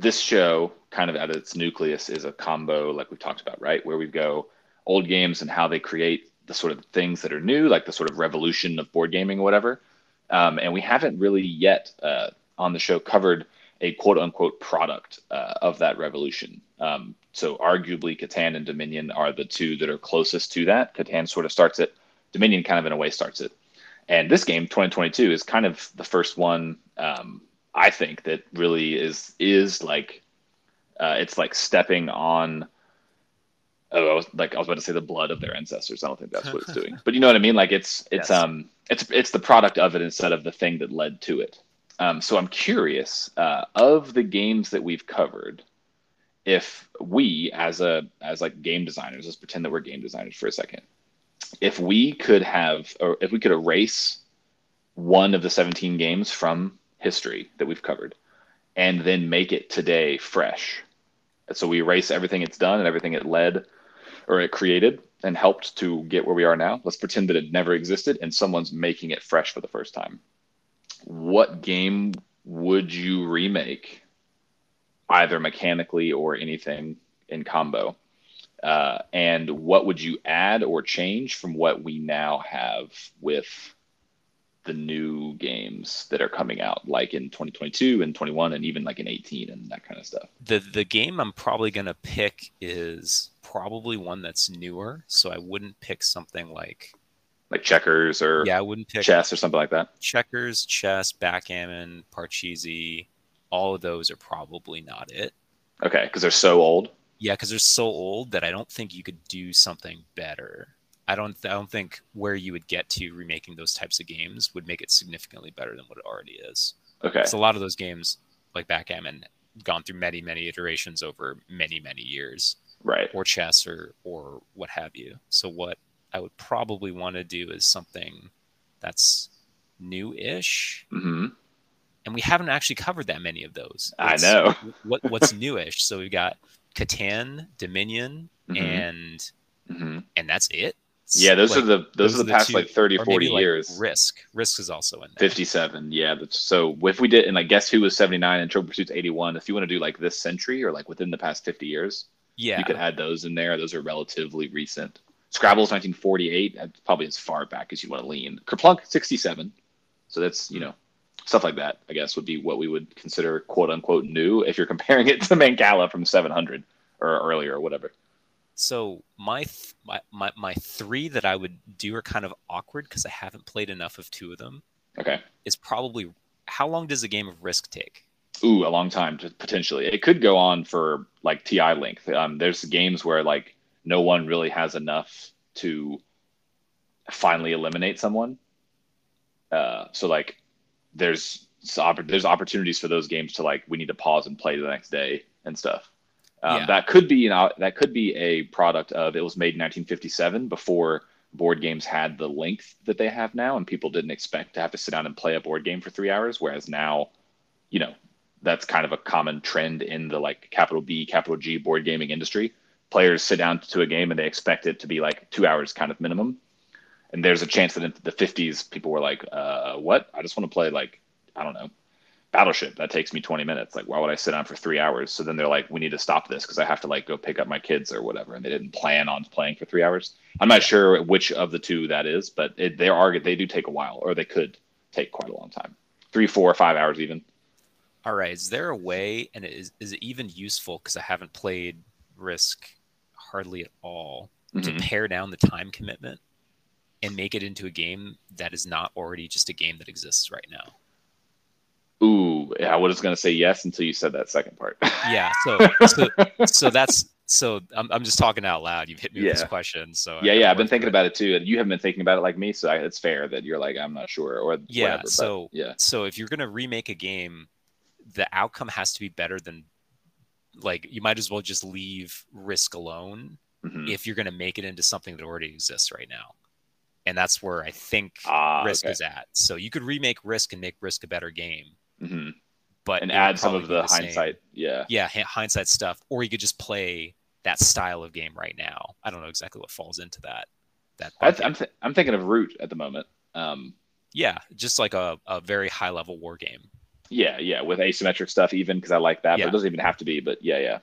this show, kind of at its nucleus, is a combo, like we've talked about, right? Where we go old games and how they create the sort of things that are new, like the sort of revolution of board gaming or whatever. Um, and we haven't really yet uh, on the show covered a quote unquote product uh, of that revolution. Um, so arguably, Catan and Dominion are the two that are closest to that. Catan sort of starts it. Dominion kind of in a way starts it. And this game, 2022, is kind of the first one um, I think that really is is like uh, it's like stepping on. Oh, I was like I was about to say the blood of their ancestors. I don't think that's what it's doing, but you know what I mean. Like it's it's yes. um it's it's the product of it instead of the thing that led to it. Um, so I'm curious uh, of the games that we've covered, if we as a as like game designers, let's pretend that we're game designers for a second. If we could have, or if we could erase one of the 17 games from history that we've covered and then make it today fresh. So we erase everything it's done and everything it led or it created and helped to get where we are now. Let's pretend that it never existed and someone's making it fresh for the first time. What game would you remake, either mechanically or anything in combo? Uh, and what would you add or change from what we now have with the new games that are coming out, like in 2022 and 21, and even like in 18 and that kind of stuff. The the game I'm probably gonna pick is probably one that's newer, so I wouldn't pick something like like checkers or yeah, I wouldn't pick chess or something like that. Checkers, chess, backgammon, Parcheesi, all of those are probably not it. Okay, because they're so old. Yeah, because they're so old that I don't think you could do something better. I don't I don't think where you would get to remaking those types of games would make it significantly better than what it already is. Okay. So a lot of those games, like backgammon, gone through many many iterations over many many years. Right. Or chess or or what have you. So what I would probably want to do is something that's new-ish. Mm-hmm. And we haven't actually covered that many of those. It's, I know. what what's newish? So we've got Catan, Dominion, mm-hmm. and mm-hmm. and that's it. Yeah, those like, are the those, those are the past two, like 30, 40 years. Like Risk. Risk is also in there. 57. Yeah. so if we did, and I guess who was 79 and Trivial Pursuit's 81, if you want to do like this century or like within the past 50 years, yeah, you could add those in there. Those are relatively recent. Scrabble's 1948. That's probably as far back as you want to lean. Kerplunk 67. So that's, you know, stuff like that, I guess, would be what we would consider quote unquote new if you're comparing it to Mancala from 700 or earlier or whatever. So my, th- my my my three that I would do are kind of awkward because I haven't played enough of two of them. Okay. Is probably how long does a game of Risk take? Ooh, a long time potentially. It could go on for like TI length. Um, there's games where like no one really has enough to finally eliminate someone. Uh, so like there's there's opportunities for those games to like we need to pause and play the next day and stuff. Um, yeah. That could be you know, that could be a product of it was made in 1957 before board games had the length that they have now, and people didn't expect to have to sit down and play a board game for three hours. Whereas now, you know, that's kind of a common trend in the like capital B, capital G board gaming industry. Players sit down to a game and they expect it to be like two hours kind of minimum. And there's a chance that in the 50s, people were like, uh, what? I just want to play like, I don't know, Battleship. That takes me 20 minutes. Like, why would I sit on for three hours? So then they're like, we need to stop this because I have to like go pick up my kids or whatever. And they didn't plan on playing for three hours. I'm not sure which of the two that is, but it, they are they do take a while, or they could take quite a long time, three, four, five hours even. All right. Is there a way, and is is it even useful? Because I haven't played Risk hardly at all mm-hmm. to pare down the time commitment and make it into a game that is not already just a game that exists right now. Ooh, I was going to say yes until you said that second part. yeah, so so so that's so I'm I'm just talking out loud. You've hit me yeah. with this question, so yeah, yeah, I've been thinking about it too, and you haven't been thinking about it like me, so I, it's fair that you're like I'm not sure or yeah. Whatever, so yeah, so if you're going to remake a game, the outcome has to be better than like you might as well just leave Risk alone mm-hmm. if you're going to make it into something that already exists right now and that's where I think ah, Risk okay. is at. So you could remake Risk and make Risk a better game, mm-hmm. but and add some of the, the hindsight, same. yeah, yeah, hindsight stuff, or you could just play that style of game right now. I don't know exactly what falls into that. That I am th- I'm thinking of Root at the moment. Um, yeah, just like a, a very high level war game. Yeah, yeah, with asymmetric stuff even because I like that, Yeah. but it doesn't even have to be. But yeah, yeah,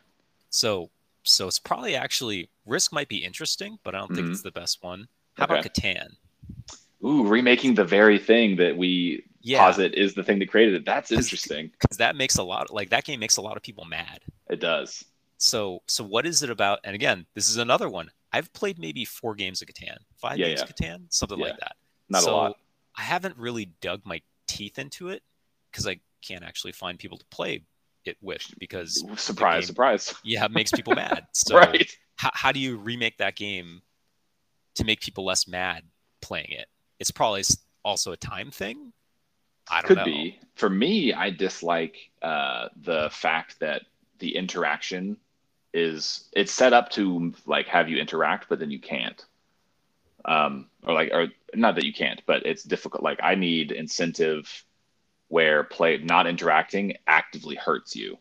So so it's probably actually Risk might be interesting, but I don't think Mhm. it's the best one. How about Catan? Ooh, remaking the very thing that we Yeah, posit is the thing that created it. That's 'Cause- interesting. because that makes a lot like that game makes a lot of people mad. It does. So so what is it about? And again, this is another one. I've played maybe four games of Catan, five Yeah, games yeah. of Catan, something like that. Not So a lot. I haven't really dug my teeth into it because I can't actually find people to play it with because Surprise, game- surprise. yeah, it makes people mad. So right. how, how do you remake that game to make people less mad playing it? It's probably also a time thing. I don't Could know. be. For me, I dislike uh, the fact that the interaction is it's set up to like have you interact, but then you can't. Um, or like, or not that you can't, but it's difficult. Like, I need incentive where play not interacting actively hurts you.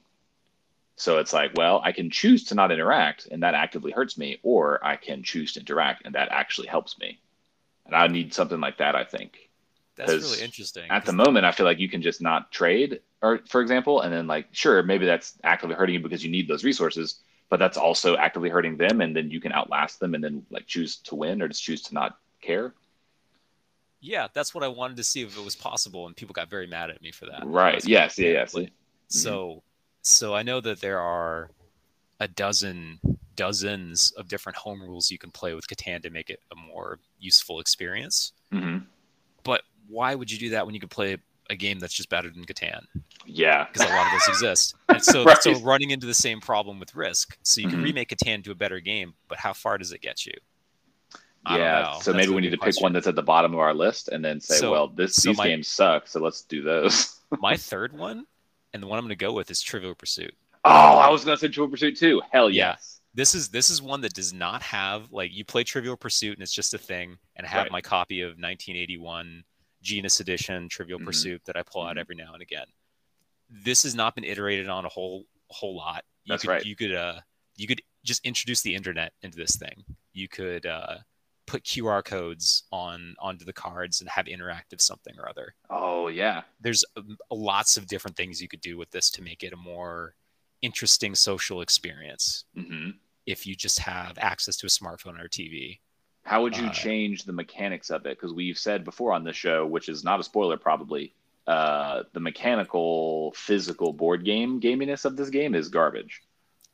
So it's like, well, I can choose to not interact, and that actively hurts me, or I can choose to interact, and that actually helps me. And I need something like that. I think That's really interesting. at the moment i feel like you can just not trade or for example and then like sure maybe that's actively hurting you because you need those resources but that's also actively hurting them and then you can outlast them and then like choose to win or just choose to not care yeah, that's what I wanted to see if it was possible, and people got very mad at me for that. right yes yeah yes candidly. So, so I know that there are a dozen, dozens of different home rules you can play with Catan to make it a more useful experience. hmm But why would you do that when you could play a game that's just better than Catan? yeah Because a lot of those exist. And so, Right. so running into the same problem with Risk. So you can Mhm. remake Catan to a better game, but how far does it get you? I yeah so That's maybe we need to pick question. one that's at the bottom of our list and then say So- well this so these my- games suck so let's do those My third one, and the one I'm going to go with is Trivial Pursuit. oh i was gonna say Trivial Pursuit too hell Yeah. yes this is this is one that does not have like you play Trivial Pursuit and it's just a thing. And I have Right. my copy of 1981 Genus Edition Trivial Mhm. Pursuit that I pull out Mhm. every now and again. This has not been iterated on a whole whole lot. You That's could, right. You could uh you could just introduce the internet into this thing. You could uh put QR codes on onto the cards and have interactive something or other oh yeah there's um, lots of different things you could do with this to make it a more interesting social experience hmm if you just have access to a smartphone or a TV. How would you Uh, change the mechanics of it? Because we've said before on this show, which is not a spoiler probably, uh, the mechanical, physical board game gaminess of this game is garbage.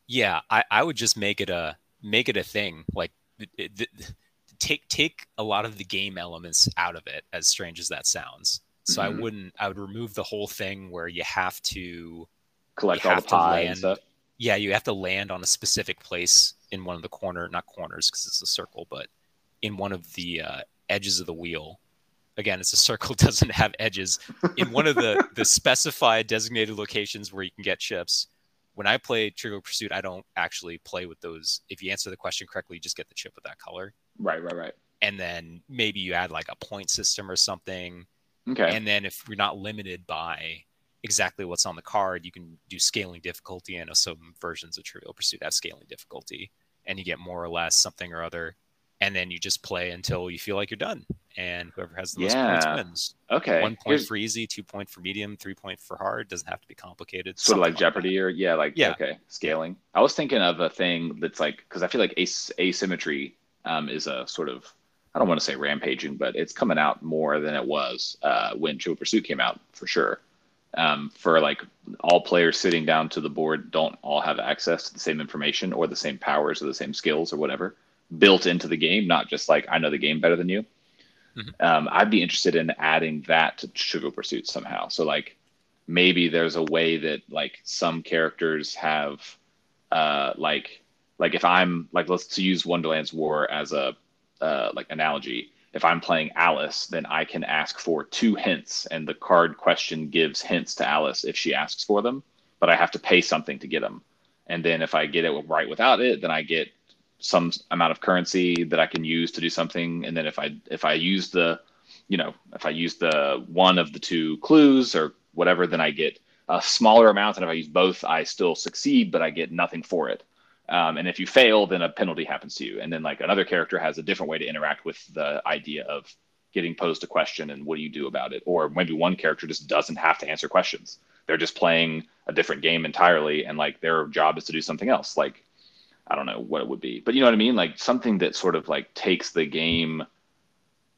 Yeah, I, I would just make it a make it a thing. Like it, it, take take a lot of the game elements out of it. As strange as that sounds, so I Mhm. wouldn't. I would remove the whole thing where you have to. Collect all the pie and land- stuff. Yeah, you have to land on a specific place in one of the corner, not corners because it's a circle, but in one of the uh, edges of the wheel. Again, it's a circle, doesn't have edges. In one of the the specified designated locations where you can get chips. When I play Trivial Pursuit, I don't actually play with those. If you answer the question correctly, you just get the chip with that color, Right, right, right. and then maybe you add like a point system or something. Okay. And then if you're not limited by exactly what's on the card, you can do scaling difficulty. I know some versions of Trivial Pursuit have scaling difficulty, and you get more or less something or other. And then you just play until you feel like you're done, and whoever has the most points wins. okay. One point Here's for easy, two point for medium, three point for hard. Doesn't have to be complicated. sort of like something Jeopardy or yeah, like Yeah. okay, scaling. I was thinking of a thing that's like because I feel like as- asymmetry um, is a sort of I don't want to say rampaging, but it's coming out more than it was uh, when Trivial Pursuit came out for sure. Um, for like all players sitting down to the board don't all have access to the same information or the same powers or the same skills or whatever built into the game, not just like I know the game better than you. Mhm. Um, I'd be interested in adding that to Trivial Pursuit somehow. So like maybe there's a way that like some characters have uh like like if I'm like let's to use Wonderland's War as a uh like analogy. If I'm playing Alice, then I can ask for two hints and the card question gives hints to Alice if she asks for them, but I have to pay something to get them. And then if I get it right without it, then I get some amount of currency that I can use to do something. And then if I if I use the you know, if I use the one of the two clues or whatever, then I get a smaller amount. And if I use both, I still succeed, but I get nothing for it. Um, and if you fail, then a penalty happens to you. And then like another character has a different way to interact with the idea of getting posed a question and what do you do about it? Or maybe one character just doesn't have to answer questions. They're just playing a different game entirely and like their job is to do something else. Like I don't know what it would be. But you know what I mean? Like something that sort of like takes the game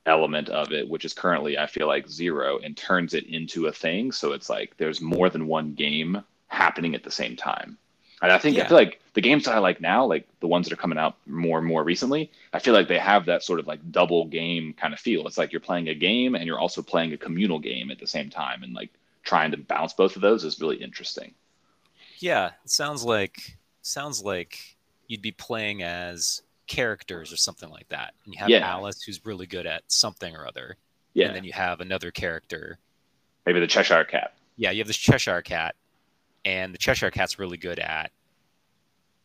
element of it, which is currently I feel like zero, and turns it into a thing. So it's like there's more than one game happening at the same time. And I think yeah. I feel like the games that I like now, like the ones that are coming out more and more recently, I feel like they have that sort of like double game kind of feel. It's like you're playing a game and you're also playing a communal game at the same time, and like trying to balance both of those is really interesting. Yeah, it sounds like sounds like you'd be playing as characters or something like that. And you have yeah. Alice who's really good at something or other. Yeah. And then you have another character. Maybe the Cheshire Cat. Yeah, you have this Cheshire Cat, and the Cheshire Cat's really good at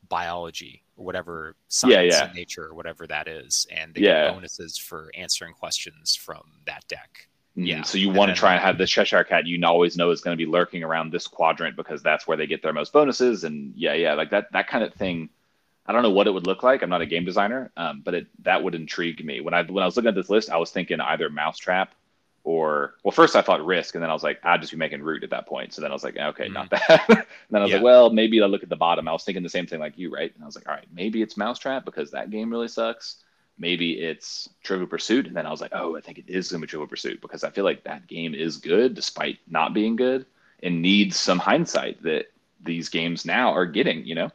biology or whatever science yeah, yeah. nature or whatever that is. And they yeah. get bonuses for answering questions from that deck. Mm, yeah. So you want to try and have the Cheshire Cat you always know is going to be lurking around this quadrant because that's where they get their most bonuses. And yeah, yeah, like that that kind of thing I don't know what it would look like. I'm not a game designer, um, but it, that would intrigue me. When I when I was looking at this list, I was thinking either Mousetrap or well, first I thought Risk, and then I was like, I'd just be making Root at that point. So then I was like, okay, mm-hmm. not that. and then I was yeah. like, well, maybe I'll look at the bottom. I was thinking the same thing like you, right? And I was like, all right, maybe it's Mousetrap because that game really sucks. Maybe it's Trivial Pursuit, and then I was like, oh, I think it is going to be Trivial Pursuit because I feel like that game is good despite not being good and needs some hindsight that these games now are getting. You know?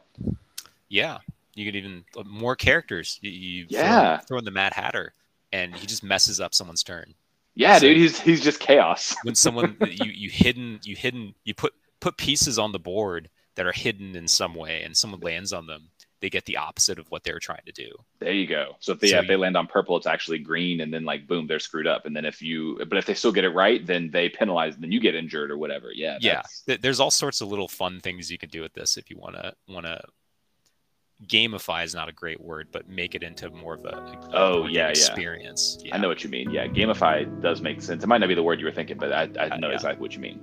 Yeah, you could even uh, more characters. You, you yeah, throw, in the Mad Hatter, and he just messes up someone's turn. Yeah, so dude, he's he's just chaos. when someone you you hidden you hidden you put put pieces on the board that are hidden in some way, and someone lands on them, they get the opposite of what they're trying to do. There you go. So if they so if they land on purple, it's actually green, and then like boom, they're screwed up. And then if you but if they still get it right, then they penalize, and then you get injured or whatever. Yeah, yeah. There's all sorts of little fun things you can do with this if you want to want to gamify is not a great word, but make it into more of a, a oh yeah experience. Yeah. I know what you mean. Yeah, gamify does make sense. It might not be the word you were thinking, but I, I uh, know yeah. exactly what you mean.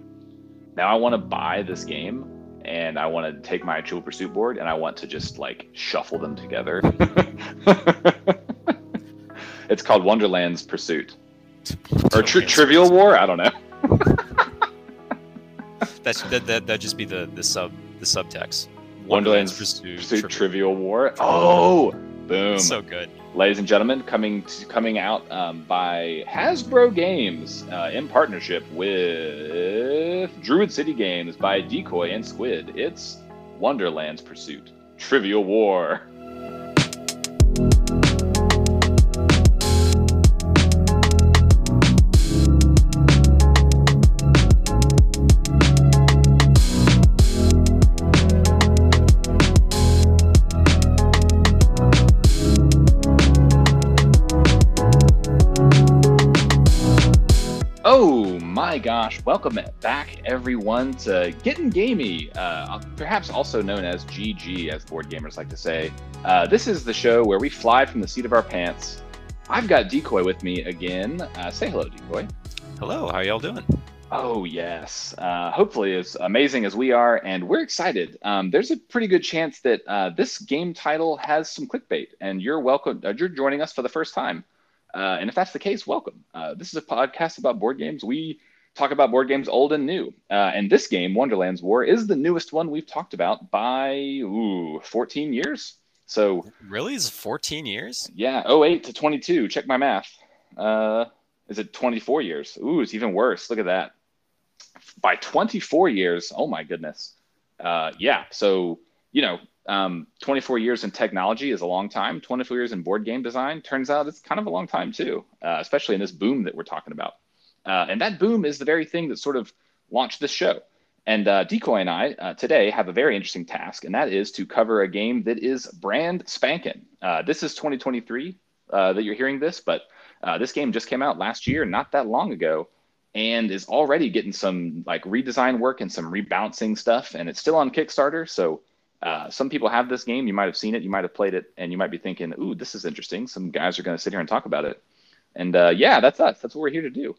Now I want to buy this game and I want to take my Trivial Pursuit board and I want to just like shuffle them together. it's called Wonderland's Pursuit or tri- Trivial War. I don't know. That's that that that just be the the sub the subtext. Wonderland's Pursuit, Pursuit Trivial War. Oh, boom! So good, ladies and gentlemen. Coming to, coming out um, by Hasbro Games uh, in partnership with Druid City Games by Decoy and Squid. It's Wonderland's Pursuit Trivial War. My gosh, welcome back everyone to Getting Gamey, uh, perhaps also known as GG, as board gamers like to say. Uh, this is the show where we fly from the seat of our pants. I've got Decoy with me again. Uh, say hello, Decoy. Hello, how y'all doing? Oh, yes. Uh, hopefully, as amazing as we are, and we're excited. Um, there's a pretty good chance that uh, this game title has some clickbait, and you're welcome. Uh, you're joining us for the first time. Uh, and if that's the case, welcome. Uh, this is a podcast about board games. We talk about board games old and new. Uh, and this game, Wonderland's War, is the newest one we've talked about by ooh, 14 years. So really, is 14 years? Yeah, 08 to 22. Check my math. Uh, is it 24 years? Ooh, it's even worse. Look at that. By 24 years, oh my goodness. Uh, yeah, so you know, um, 24 years in technology is a long time. 24 years in board game design turns out it's kind of a long time too, uh, especially in this boom that we're talking about. Uh, and that boom is the very thing that sort of launched this show. And uh, Decoy and I uh, today have a very interesting task, and that is to cover a game that is brand spanking. Uh, this is 2023 uh, that you're hearing this, but uh, this game just came out last year, not that long ago, and is already getting some like redesign work and some rebouncing stuff, and it's still on Kickstarter. So some people have this game. You might have seen it, you might have played it, and you might be thinking, "Ooh, this is interesting." Some guys are going to sit here and talk about it. And yeah, that's us. That's what we're here to do.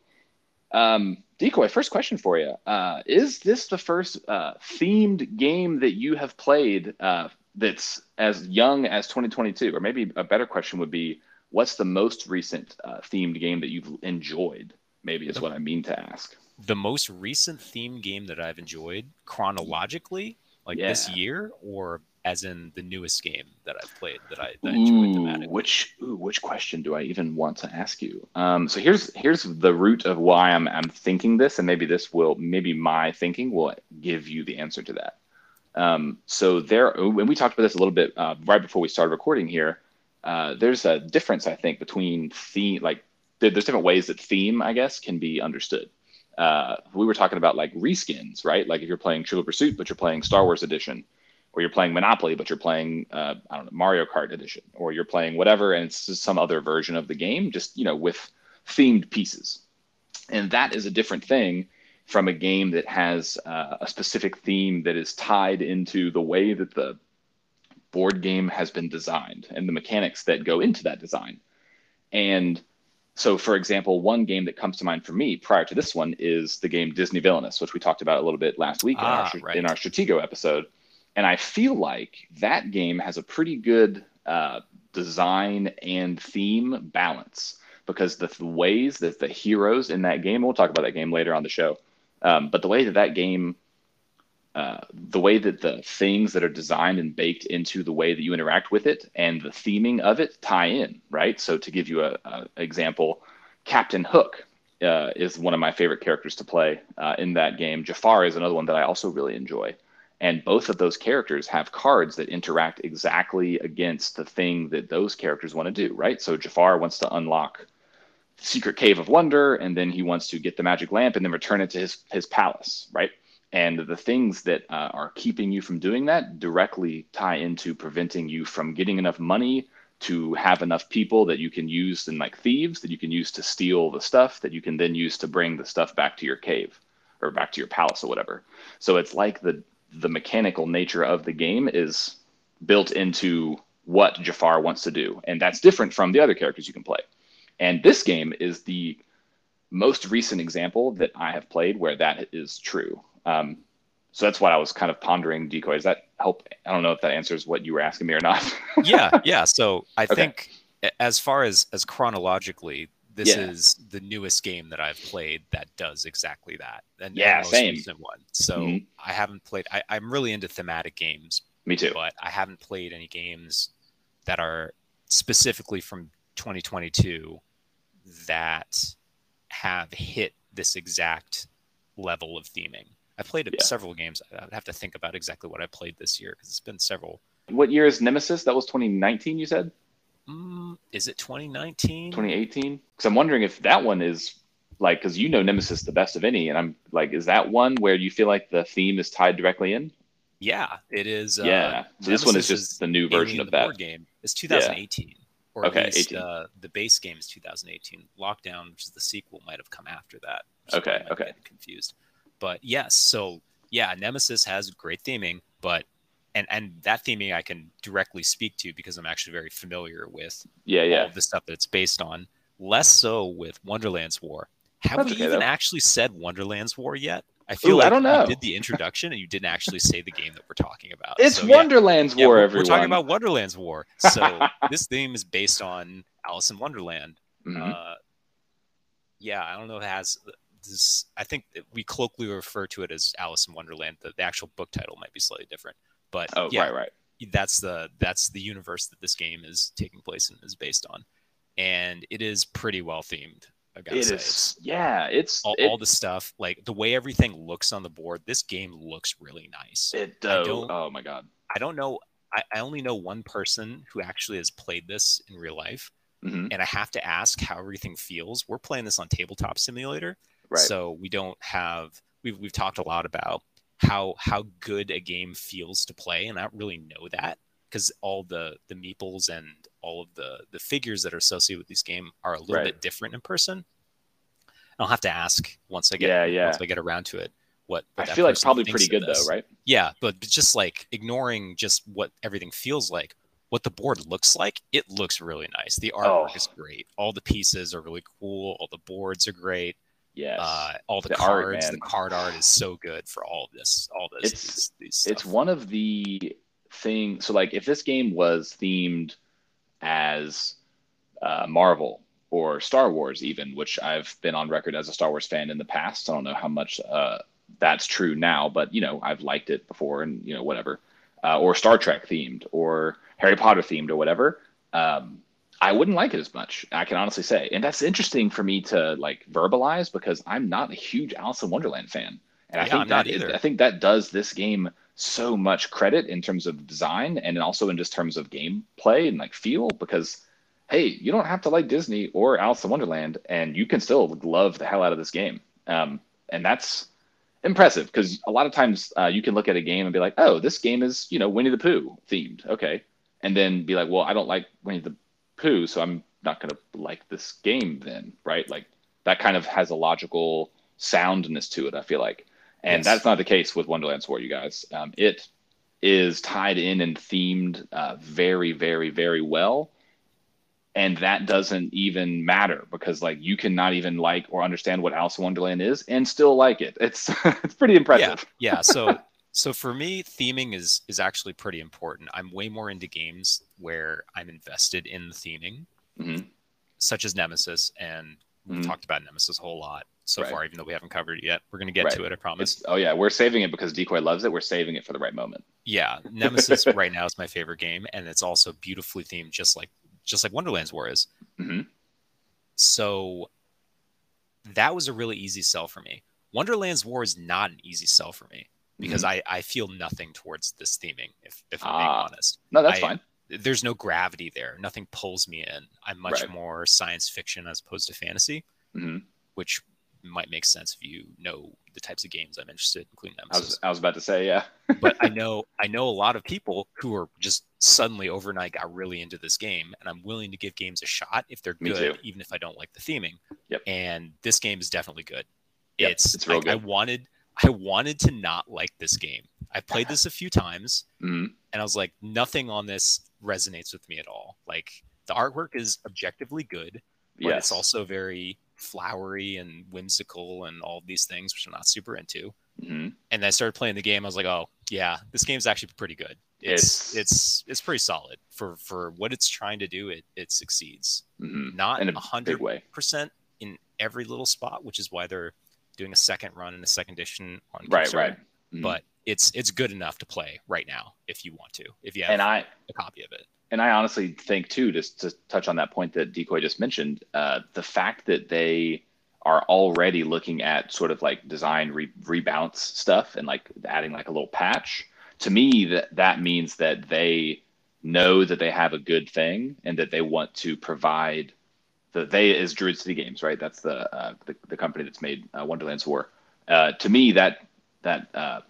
Um, Decoy, first question for you. Uh, is this the first uh, themed game that you have played uh, that's as young as 2022? Or maybe a better question would be, what's the most recent uh, themed game that you've enjoyed? Maybe is what I mean to ask. The most recent themed game that I've enjoyed chronologically, like yeah. this year, or as in the newest game that I've played that I, that I enjoyed thematically. Which ooh, which question do I even want to ask you? Um, so here's here's the root of why I'm I'm thinking this, and maybe this will maybe my thinking will give you the answer to that. Um, so there, when we talked about this a little bit uh, right before we started recording here, uh, there's a difference I think between theme, like there's different ways that theme, I guess, can be understood. Uh, we were talking about like reskins, right? Like if you're playing Trivial Pursuit, but you're playing Star Wars Edition, or you're playing Monopoly, but you're playing uh, I don't know Mario Kart Edition, or you're playing whatever, and it's just some other version of the game, just you know with themed pieces, and that is a different thing from a game that has uh, a specific theme that is tied into the way that the board game has been designed and the mechanics that go into that design. And so, for example, one game that comes to mind for me prior to this one is the game Disney Villainous, which we talked about a little bit last week ah, in, our, right. in our Stratego episode. And I feel like that game has a pretty good uh, design and theme balance because the, the ways that the heroes in that game, we'll talk about that game later on the show, um, but the way that that game, uh, the way that the things that are designed and baked into the way that you interact with it and the theming of it tie in, right? So to give you a, example, Captain Hook uh, is one of my favorite characters to play uh, in that game. Jafar is another one that I also really enjoy. And both of those characters have cards that interact exactly against the thing that those characters want to do, right? So Jafar wants to unlock secret cave of wonder and then he wants to get the magic lamp and then return it to his his palace right and the things that uh, are keeping you from doing that directly tie into preventing you from getting enough money to have enough people that you can use in like thieves that you can use to steal the stuff that you can then use to bring the stuff back to your cave or back to your palace or whatever so it's like the the mechanical nature of the game is built into what Jafar wants to do and that's different from the other characters you can play and this game is the most recent example that I have played where that is true. Um, so that's what I was kind of pondering. Decoy, does that help? I don't know if that answers what you were asking me or not. yeah, yeah. So I okay. think as far as as chronologically, this yeah. is the newest game that I've played that does exactly that. And yeah, the most same. recent one. So mm-hmm. I haven't played. I, I'm really into thematic games. Me too. But I haven't played any games that are specifically from 2022 that have hit this exact level of theming. I played yeah. several games. I'd have to think about exactly what I played this year because it's been several. What year is Nemesis? That was 2019, you said? Mm, is it 2019? 2018? Because I'm wondering if that one is like, because you know Nemesis the best of any. And I'm like, is that one where you feel like the theme is tied directly in? Yeah, it is. Uh, yeah. Uh, so this one is just the new version of that. Game. It's 2018. Yeah or okay, at least uh, the base game is 2018. Lockdown, which is the sequel, might have come after that. Okay, okay, confused. But yes, so yeah, Nemesis has great theming, but and and that theming I can directly speak to because I'm actually very familiar with yeah yeah the stuff that it's based on. Less so with Wonderland's War. Have That's we okay, even though. actually said Wonderland's War yet? I feel Ooh, like I don't know. you did the introduction and you didn't actually say the game that we're talking about. It's so, Wonderland's yeah, War, yeah, everyone. We're talking about Wonderland's War. So this theme is based on Alice in Wonderland. Mm-hmm. Uh, yeah, I don't know if it has this. I think we colloquially refer to it as Alice in Wonderland. The, the actual book title might be slightly different, but oh, yeah, right, right. That's the that's the universe that this game is taking place and is based on, and it is pretty well themed. I gotta it say. Is, yeah, it's all, it, all, the stuff like the way everything looks on the board. This game looks really nice. It does. Oh my god. I don't know. I, I, only know one person who actually has played this in real life, mm-hmm. and I have to ask how everything feels. We're playing this on Tabletop Simulator, right. so we don't have. We've we've talked a lot about how how good a game feels to play, and I don't really know that because all the the meeples and all of the the figures that are associated with this game are a little right. bit different in person. I'll have to ask once I get yeah, yeah. once I get around to it. What, what I feel like probably pretty good though, right? Yeah, but just like ignoring just what everything feels like, what the board looks like, it looks really nice. The artwork oh. is great. All the pieces are really cool. All the boards are great. Yes. Uh, all the, the cards, art, the card art is so good for all of this. All this. It's these, these it's one of the things. So like, if this game was themed as uh, Marvel or Star Wars, even, which I've been on record as a Star Wars fan in the past. I don't know how much uh, that's true now, but you know, I've liked it before, and you know, whatever. Uh, or Star Trek themed, or Harry Potter themed, or whatever. Um, I wouldn't like it as much. I can honestly say, and that's interesting for me to like verbalize because I'm not a huge Alice in Wonderland fan, and I think that it, I think that does this game so much credit in terms of design and also in just terms of gameplay and like feel because hey, you don't have to like Disney or Alice in Wonderland, and you can still love the hell out of this game. Um, and that's impressive because a lot of times uh, you can look at a game and be like, oh, this game is you know Winnie the Pooh themed, okay, and then be like, well, I don't like Winnie the Pooh, so I'm not gonna like this game then, right? Like that kind of has a logical soundness to it. I feel like, and yes. that's not the case with Wonderland's War, you guys. Um, it is tied in and themed uh, very, very, very well and that doesn't even matter because like you cannot even like or understand what Alice in Wonderland is and still like it. It's it's pretty impressive. Yeah, yeah. So so for me, theming is is actually pretty important. I'm way more into games where I'm invested in the theming, mm-hmm. such as Nemesis, and we've mm-hmm. talked about Nemesis a whole lot so right. far, even though we haven't covered it yet. We're going to get right. to it, I promise. It's, oh yeah, we're saving it because Decoy loves it. We're saving it for the right moment. Yeah, Nemesis right now is my favorite game, and it's also beautifully themed, just like just like Wonderland's War is. Mm-hmm. So that was a really easy sell for me. Wonderland's War is not an easy sell for me because mm-hmm. I, I feel nothing towards this theming, if, if I'm being ah. honest. No, that's I, fine. There's no gravity there. Nothing pulls me in. I'm much right. more science fiction as opposed to fantasy, mm-hmm. which might make sense if you know the types of games I'm interested in, including them. I was, I was about to say, yeah. but I know I know a lot of people who are just suddenly overnight got really into this game, and I'm willing to give games a shot if they're good, even if I don't like the theming. Yep. And this game is definitely good. Yep, it's it's real I, good. I wanted I wanted to not like this game. I played this a few times, mm-hmm. and I was like, nothing on this resonates with me at all. Like the artwork is objectively good, but yes. it's also very flowery and whimsical and all these things, which I'm not super into. Mm-hmm. And I started playing the game. I was like, oh yeah, this game's actually pretty good. It's it's it's, it's pretty solid for for what it's trying to do. It it succeeds. Mm-hmm. Not in a hundred percent in every little spot, which is why they're doing a second run and a second edition on right, right. Mm-hmm. But it's it's good enough to play right now if you want to. If you have and I, a copy of it and I honestly think too, just to touch on that point that Decoy just mentioned, uh, the fact that they are already looking at sort of like design re- rebounce stuff and like adding like a little patch. To me, that that means that they know that they have a good thing and that they want to provide. The they is Druid City Games, right? That's the uh, the, the, company that's made uh, Wonderlands War. Uh, to me, that that uh,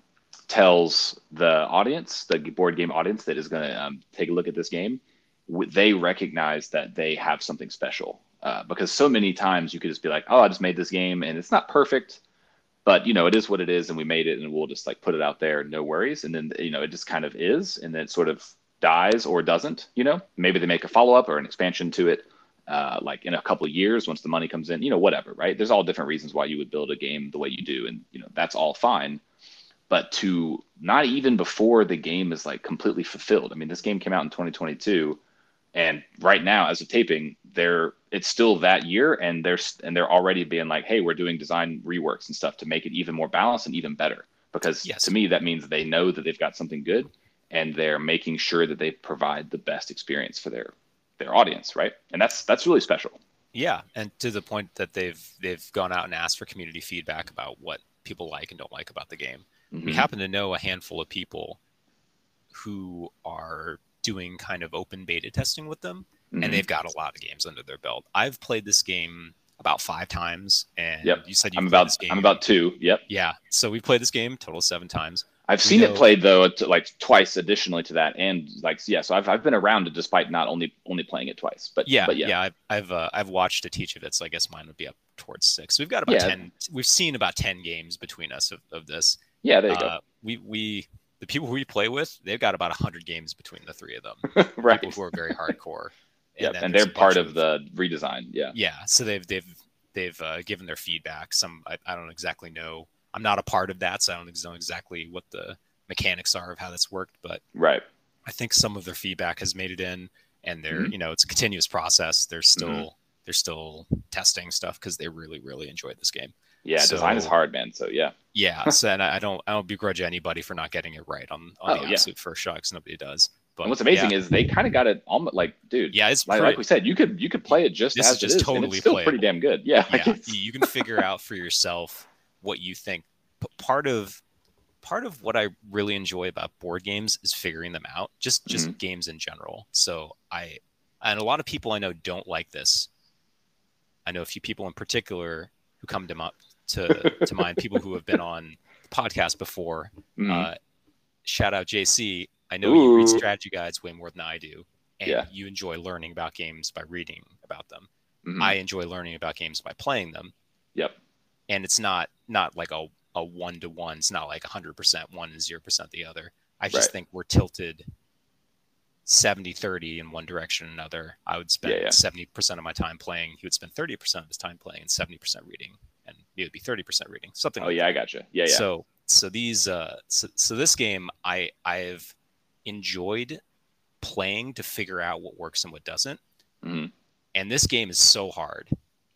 tells the audience, the board game audience that is going to um, take a look at this game, they recognize that they have something special. Uh, because so many times you could just be like, "Oh, I just made this game and it's not perfect, but you know it is what it is, and we made it, and we'll just like put it out there, no worries." And then you know it just kind of is, and then it sort of dies or doesn't. You know, maybe they make a follow up or an expansion to it, uh, like in a couple of years once the money comes in. You know, whatever, right? There's all different reasons why you would build a game the way you do, and you know that's all fine but to not even before the game is like completely fulfilled. I mean, this game came out in 2022, and right now, as of taping, they're it's still that year, and they're and they're already being like, hey, we're doing design reworks and stuff to make it even more balanced and even better. Because yes. to me, that means they know that they've got something good, and they're making sure that they provide the best experience for their their audience, right? And that's that's really special. Yeah, and to the point that they've they've gone out and asked for community feedback about what people like and don't like about the game. Mm-hmm. We happen to know a handful of people who are doing kind of open beta testing with them, mm-hmm. and they've got a lot of games under their belt. I've played this game about five times, and yep. you said you I'm about I'm about two. Yep. Yeah. So we've played this game total seven times. I've seen know... it played though, like twice additionally to that, and like yeah. So I've, I've been around it despite not only only playing it twice, but yeah, but yeah, yeah. I've I've, uh, I've watched a teach of it, so I guess mine would be up towards six. We've got about yeah. ten. We've seen about ten games between us of, of this. Yeah, there you uh, go. We we the people we play with, they've got about hundred games between the three of them. right. People who are very hardcore. yeah, and, and they're part of, of, the redesign. Yeah. Yeah. So they've they've they've uh, given their feedback. Some I, I don't exactly know. I'm not a part of that, so I don't know exactly what the mechanics are of how that's worked. But right. I think some of their feedback has made it in, and they're mm-hmm. you know it's a continuous process. They're still mm-hmm. they're still testing stuff because they really really enjoyed this game. Yeah, so, design is hard, man. So yeah. Yeah, so and I don't I don't begrudge anybody for not getting it right on on oh, the absolute yeah. first shot because nobody does. But and what's amazing yeah. is they kind of got it almost like, dude. Yeah, it's like, pretty, like, we said, you could you could play it just as just it is, totally and it's still playable. pretty damn good. Yeah, yeah. you can figure out for yourself what you think. But Part of part of what I really enjoy about board games is figuring them out. Just just mm-hmm. games in general. So I and a lot of people I know don't like this. I know a few people in particular who come to my, to to mind. People who have been on the podcast before. Mm-hmm. Uh, shout out JC. I know Ooh. you read strategy guides way more than I do, and yeah. you enjoy learning about games by reading about them. Mm-hmm. I enjoy learning about games by playing them. Yep. And it's not not like a a one to one. It's not like hundred percent one and zero percent the other. I just right. think we're tilted 70 30 in one direction or another. I would spend yeah, yeah. 70% of my time playing. He would spend 30% of his time playing and 70% reading. And it would be 30% reading. Something Oh, like yeah, that. I gotcha. Yeah, yeah. So, so these, uh, so, so this game, I, I've enjoyed playing to figure out what works and what doesn't. Mm-hmm. And this game is so hard.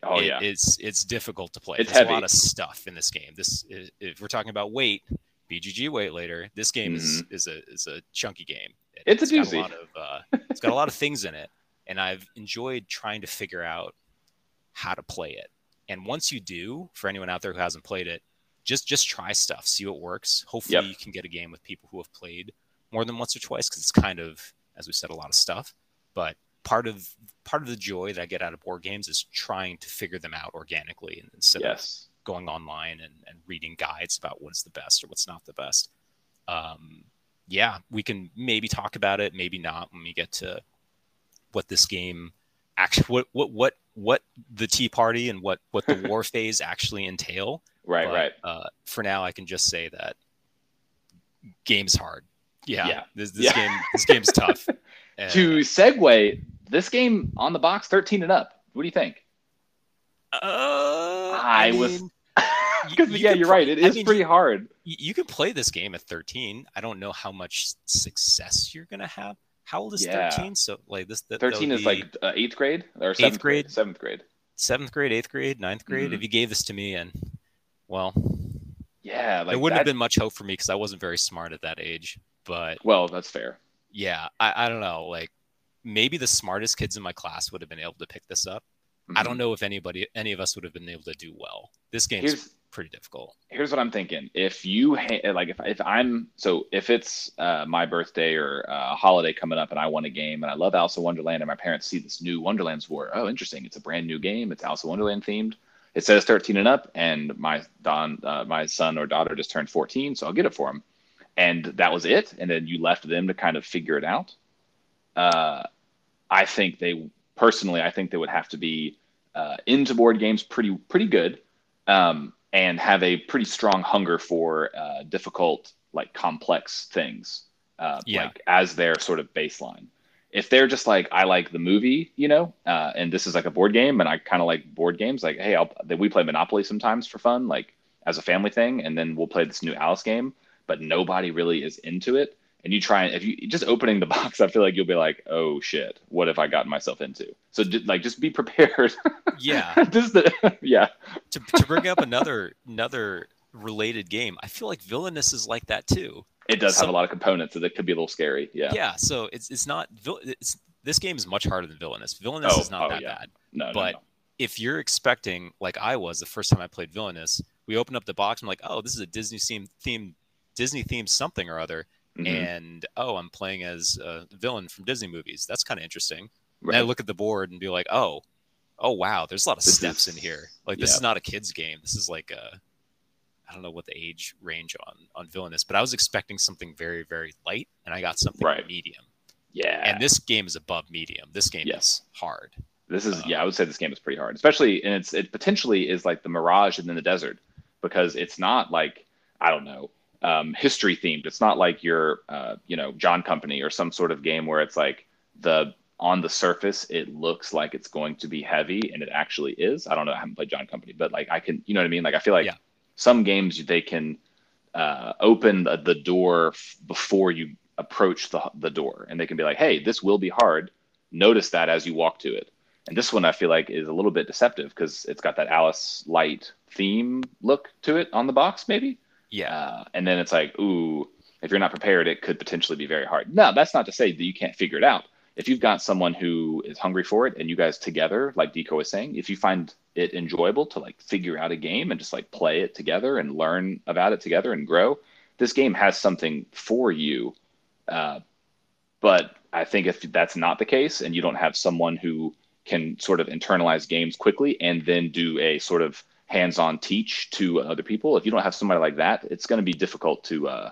Oh it, yeah, it's it's difficult to play. It's There's heavy. a lot of stuff in this game. This if we're talking about weight, BGG weight later. This game mm-hmm. is is a is a chunky game. It, it's, it's a doozy. Got a lot of, uh, it's got a lot of things in it, and I've enjoyed trying to figure out how to play it. And once you do, for anyone out there who hasn't played it, just just try stuff, see what works. Hopefully, yep. you can get a game with people who have played more than once or twice because it's kind of, as we said, a lot of stuff. But part of part of the joy that I get out of board games is trying to figure them out organically instead yes. of going online and, and reading guides about what is the best or what's not the best. Um, yeah, we can maybe talk about it, maybe not when we get to what this game actually what what what what the Tea Party and what what the war phase actually entail. Right, but, right. Uh, for now, I can just say that game's hard. Yeah, yeah. this, this yeah. game this game's tough. Uh, to segue, this game on the box, thirteen and up. What do you think? Uh, I, I mean, was because you yeah, you're play, right. It is mean, pretty hard. You can play this game at 13. I don't know how much success you're gonna have. How old is yeah. 13? So like this. That, 13 is like uh, eighth grade or seventh eighth grade, grade, seventh grade, seventh grade, eighth grade, ninth grade. Mm-hmm. If you gave this to me, and well, yeah, like there wouldn't that... have been much hope for me because I wasn't very smart at that age. But well, that's fair. Yeah, I, I don't know. Like maybe the smartest kids in my class would have been able to pick this up. Mm-hmm. I don't mm-hmm. know if anybody, any of us would have been able to do well. This game is pretty difficult. Here's what I'm thinking: if you ha- like, if if I'm so, if it's uh, my birthday or uh, a holiday coming up, and I want a game, and I love Alice in Wonderland, and my parents see this new Wonderlands War, oh, interesting! It's a brand new game. It's Alice in Wonderland themed. It says 13 and up, and my don, uh, my son or daughter just turned 14, so I'll get it for them. And that was it. And then you left them to kind of figure it out. Uh, I think they personally, I think they would have to be uh, into board games pretty pretty good, um, and have a pretty strong hunger for uh, difficult, like complex things, uh, yeah. like as their sort of baseline. If they're just like I like the movie, you know, uh, and this is like a board game, and I kind of like board games, like hey, I'll, we play Monopoly sometimes for fun, like as a family thing, and then we'll play this new Alice game, but nobody really is into it and you try and if you just opening the box, I feel like you'll be like, oh shit, what have I gotten myself into? So like just be prepared. Yeah. just the, yeah. To to bring up another another related game, I feel like Villainous is like that too. It does so, have a lot of components, so that could be a little scary. Yeah. Yeah. So it's it's not it's this game is much harder than Villainous. Villainous oh, is not oh, that yeah. bad. No, but no, no. if you're expecting, like I was the first time I played Villainous, we opened up the box. I'm like, oh, this is a Disney theme, theme Disney themed something or other mm-hmm. and oh, I'm playing as a villain from Disney movies. That's kind of interesting. Right. And I look at the board and be like, oh, oh wow, there's a lot of this steps is, in here. Like this yeah. is not a kid's game. This is like a I don't know what the age range on on villainous, but I was expecting something very very light, and I got something right. medium. Yeah. And this game is above medium. This game yes. is hard. This is um, yeah, I would say this game is pretty hard, especially and it's it potentially is like the Mirage and then the desert because it's not like I don't know um, history themed. It's not like your, uh, you know, John Company or some sort of game where it's like the on the surface it looks like it's going to be heavy and it actually is. I don't know. I haven't played John Company, but like I can, you know what I mean? Like I feel like yeah. some games they can uh, open the, the door f- before you approach the the door, and they can be like, hey, this will be hard. notice that as you walk to it. And this one I feel like is a little bit deceptive because it's got that Alice Light theme look to it on the box, maybe. Yeah. Uh, and then it's like, ooh, if you're not prepared, it could potentially be very hard. No, that's not to say that you can't figure it out. If you've got someone who is hungry for it and you guys together, like Decoy was saying, if you find it enjoyable to like figure out a game and just like play it together and learn about it together and grow, this game has something for you. Uh, but I think if that's not the case and you don't have someone who can sort of internalize games quickly and then do a sort of hands-on teach to other people, if you don't have somebody like that, it's going to be difficult to uh,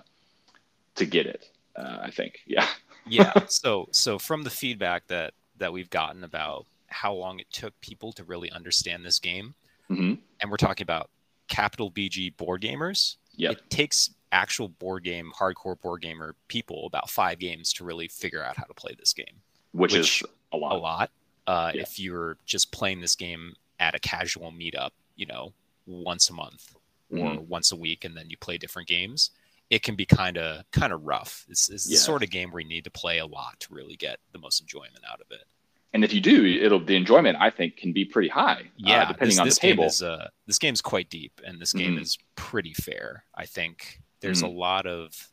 to get it. Uh, I think, yeah. yeah. So so from the feedback that that we've gotten about how long it took people to really understand this game, mm-hmm. and we're talking about capital BG board gamers. Yep. It takes actual board game, hardcore board gamer people about five games to really figure out how to play this game, which, which is a lot. A lot. Uh, yeah. If you're just playing this game at a casual meetup, you know, once a month or mm-hmm. once a week, and then you play different games, it can be kind of kind of rough. It's, it's yeah. the sort of game where you need to play a lot to really get the most enjoyment out of it. And if you do, it'll the enjoyment I think can be pretty high. Uh, yeah, uh, depending this, on this the table. Game is, uh, this game's quite deep, and this game mm-hmm. is pretty fair. I think there's mm-hmm. a lot of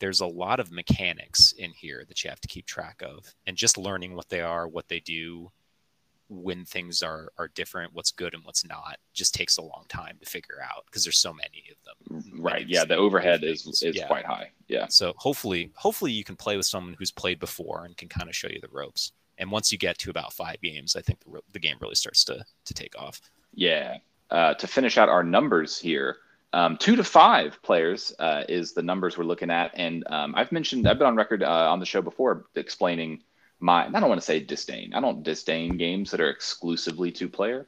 there's a lot of mechanics in here that you have to keep track of, and just learning what they are, what they do, when things are are different, what's good and what's not, just takes a long time to figure out because there's so many of them. Right. Yeah. The overhead is is yeah. quite high. Yeah. So hopefully, hopefully you can play with someone who's played before and can kind of show you the ropes. And once you get to about five games, I think the, the game really starts to to take off. Yeah. Uh, to finish out our numbers here, um, two to five players uh, is the numbers we're looking at, and um, I've mentioned I've been on record uh, on the show before explaining my I don't want to say disdain. I don't disdain games that are exclusively two player.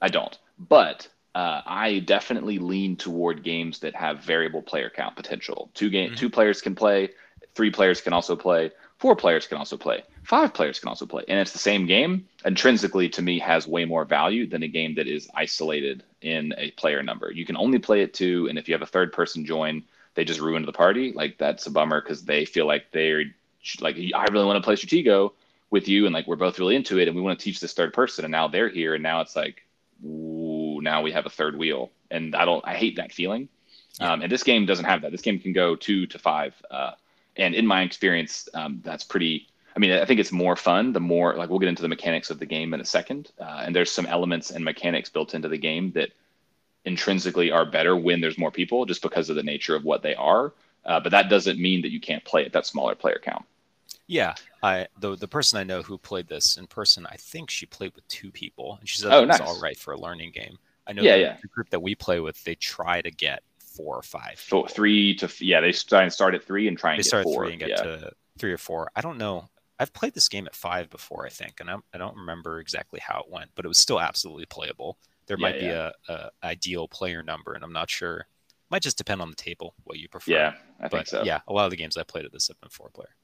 I don't. But uh, I definitely lean toward games that have variable player count potential. Two game mm-hmm. two players can play, three players can also play, four players can also play, five players can also play. And it's the same game. Intrinsically to me has way more value than a game that is isolated in a player number. You can only play it two, and if you have a third person join, they just ruin the party. Like that's a bummer because they feel like they're like I really want to play Stratego with you, and like we're both really into it, and we want to teach this third person, and now they're here, and now it's like, ooh, now we have a third wheel, and I don't, I hate that feeling. Yeah. Um, and this game doesn't have that. This game can go two to five, uh, and in my experience, um, that's pretty. I mean, I think it's more fun the more like we'll get into the mechanics of the game in a second, uh, and there's some elements and mechanics built into the game that intrinsically are better when there's more people, just because of the nature of what they are. Uh, but that doesn't mean that you can't play at that smaller player count. Yeah, I the the person I know who played this in person, I think she played with two people, and she said oh, it nice. was all right for a learning game. I know yeah, the, yeah. the group that we play with, they try to get four or five. So three to yeah, they try and start at three and try and they get start four. three and get yeah. to three or four. I don't know. I've played this game at five before, I think, and I, I don't remember exactly how it went, but it was still absolutely playable. There might be a, a ideal player number, and I'm not sure. Might just depend on the table what you prefer. Yeah, I think so. yeah, a lot of the games I played at this have been four player.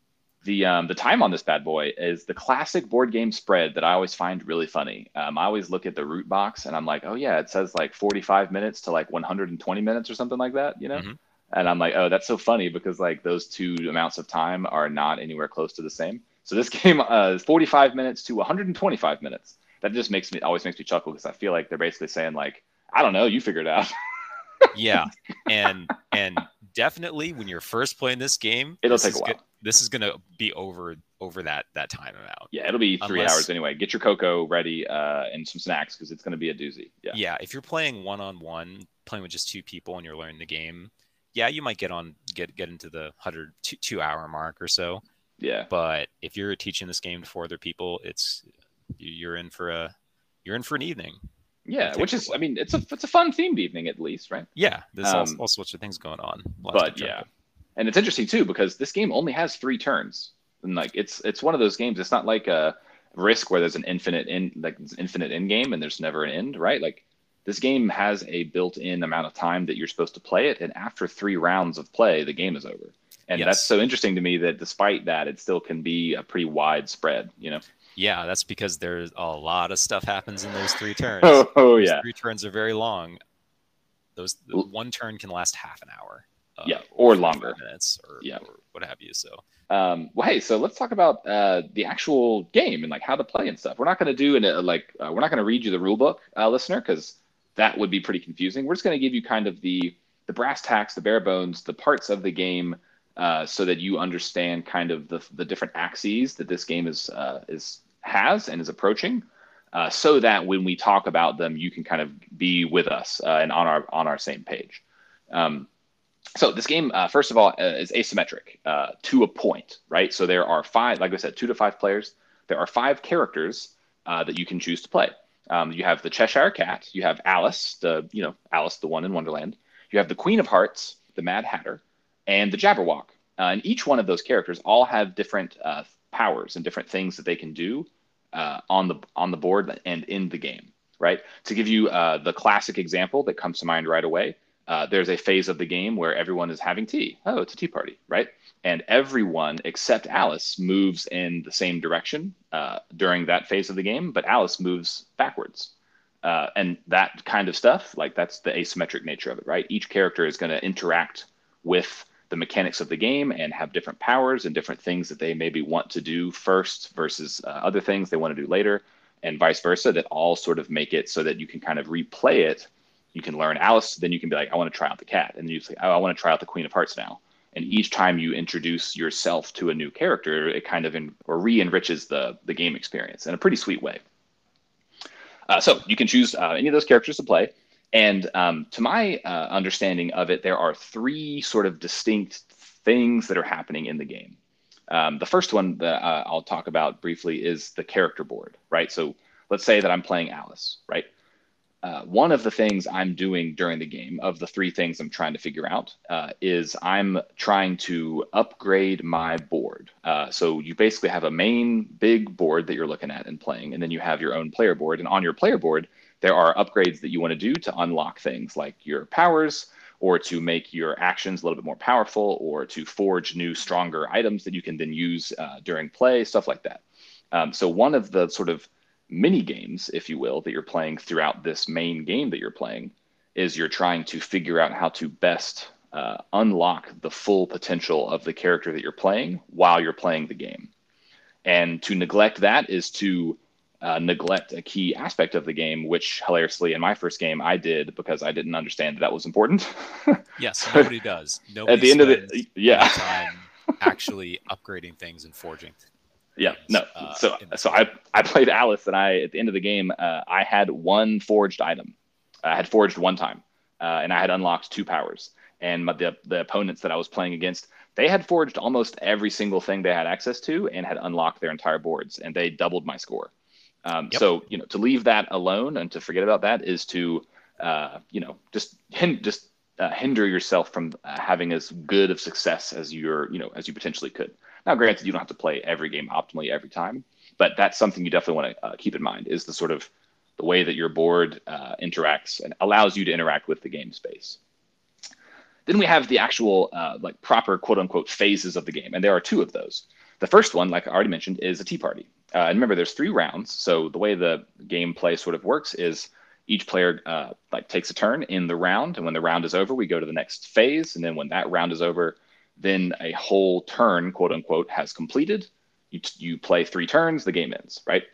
The um, the time on this bad boy is the classic board game spread that I always find really funny. Um, I always look at the root box and I'm like, oh yeah, it says like 45 minutes to like 120 minutes or something like that, you know. Mhm. And I'm like, oh, that's so funny because like those two amounts of time are not anywhere close to the same. So this game uh, is 45 minutes to 125 minutes. That just makes me always makes me chuckle because I feel like they're basically saying like, I don't know, you figure it out. yeah and and definitely when you're first playing this game It'll this take a while. go- this is gonna be over over that that time amount yeah, it'll be three Unless- hours anyway. Get your cocoa ready uh, and some snacks because it's going to be a doozy. Yeah. yeah if you're playing one-on-one playing with just two people and you're learning the game yeah you might get on get get into the hundred two, two, hour mark or so Yeah. but if you're teaching this game to four other people it's you- you're in for a you're in for an evening Yeah, which is, I mean, it's a it's a fun themed evening at least, right? yeah there's all, Um, all sorts of things going on But yeah. And it's interesting too because this game only has three turns, and like it's it's one of those games. It's not like a Risk where there's an infinite in like infinite end game and there's never an end, right? Like this game has a built-in amount of time that you're supposed to play it, and after three rounds of play, the game is over. And Yes. that's so interesting to me that despite that, it still can be a pretty wide spread, you know? Yeah, that's because there's a lot of stuff happens in those three turns. Oh, oh Those yeah, three turns are very long. Those one turn can last half an hour. Uh, Yeah, or longer. minutes, or, Yeah. or what have you. So, um, well, hey, so let's talk about uh, the actual game and like how to play and stuff. We're not going to do an, uh, like uh, we're not going to read you the rule book, uh, listener, because that would be pretty confusing. We're just going to give you kind of the the brass tacks, the bare bones, the parts of the game, uh, so that you understand kind of the the different axes that this game is uh, is has and is approaching. Uh, so that when we talk about them, you can kind of be with us uh, and on our on our same page. Um, so this game, uh, first of all, uh, is asymmetric uh, to a point, right? So there are five, like I said, two to five players. There are five characters uh, that you can choose to play. Um, you have the Cheshire Cat, you have Alice, the you know Alice, the one in Wonderland. You have the Queen of Hearts, the Mad Hatter, and the Jabberwock. and each one of those characters all have different powers and different things that they can do uh, on the on the board and in the game, right? To give you uh, the classic example that comes to mind right away, uh, there's a phase of the game where everyone is having tea. Oh, it's a tea party, right? And everyone except Alice moves in the same direction uh, during that phase of the game, but Alice moves backwards. Uh, and that kind of stuff, like that's the asymmetric nature of it, right? Each character is going to interact with the mechanics of the game and have different powers and different things that they maybe want to do first versus uh, other things they want to do later and vice versa that all sort of make it so that you can kind of replay it you can learn alice then you can be like i want to try out the cat and you say oh, i want to try out the queen of hearts now and each time you introduce yourself to a new character it kind of in, or re-enriches the, the game experience in a pretty sweet way uh, so you can choose uh, any of those characters to play and um, to my uh, understanding of it, there are three sort of distinct things that are happening in the game. Um, the first one that uh, I'll talk about briefly is the character board, right? So let's say that I'm playing Alice, right? Uh, one of the things I'm doing during the game, of the three things I'm trying to figure out, uh, is I'm trying to upgrade my board. Uh, so you basically have a main big board that you're looking at and playing, and then you have your own player board. And on your player board, there are upgrades that you want to do to unlock things like your powers or to make your actions a little bit more powerful or to forge new stronger items that you can then use uh, during play stuff like that um, so one of the sort of mini games if you will that you're playing throughout this main game that you're playing is you're trying to figure out how to best uh, unlock the full potential of the character that you're playing while you're playing the game and to neglect that is to uh, neglect a key aspect of the game, which hilariously in my first game I did because I didn't understand that, that was important. yes, nobody does. Nobody at the end of the yeah, actually upgrading things and forging. Yeah, no. Uh, so so I I played Alice and I at the end of the game uh, I had one forged item. I had forged one time, uh, and I had unlocked two powers. And my, the the opponents that I was playing against, they had forged almost every single thing they had access to and had unlocked their entire boards, and they doubled my score. Um, yep. So you know, to leave that alone and to forget about that is to uh, you know just just uh, hinder yourself from uh, having as good of success as you're you know as you potentially could. Now, granted, you don't have to play every game optimally every time, but that's something you definitely want to uh, keep in mind is the sort of the way that your board uh, interacts and allows you to interact with the game space. Then we have the actual uh, like proper quote unquote phases of the game, and there are two of those. The first one, like I already mentioned, is a tea party. Uh, and remember, there's three rounds. So the way the gameplay sort of works is each player uh, like takes a turn in the round, and when the round is over, we go to the next phase. And then when that round is over, then a whole turn, quote unquote, has completed. You, you play three turns, the game ends, right?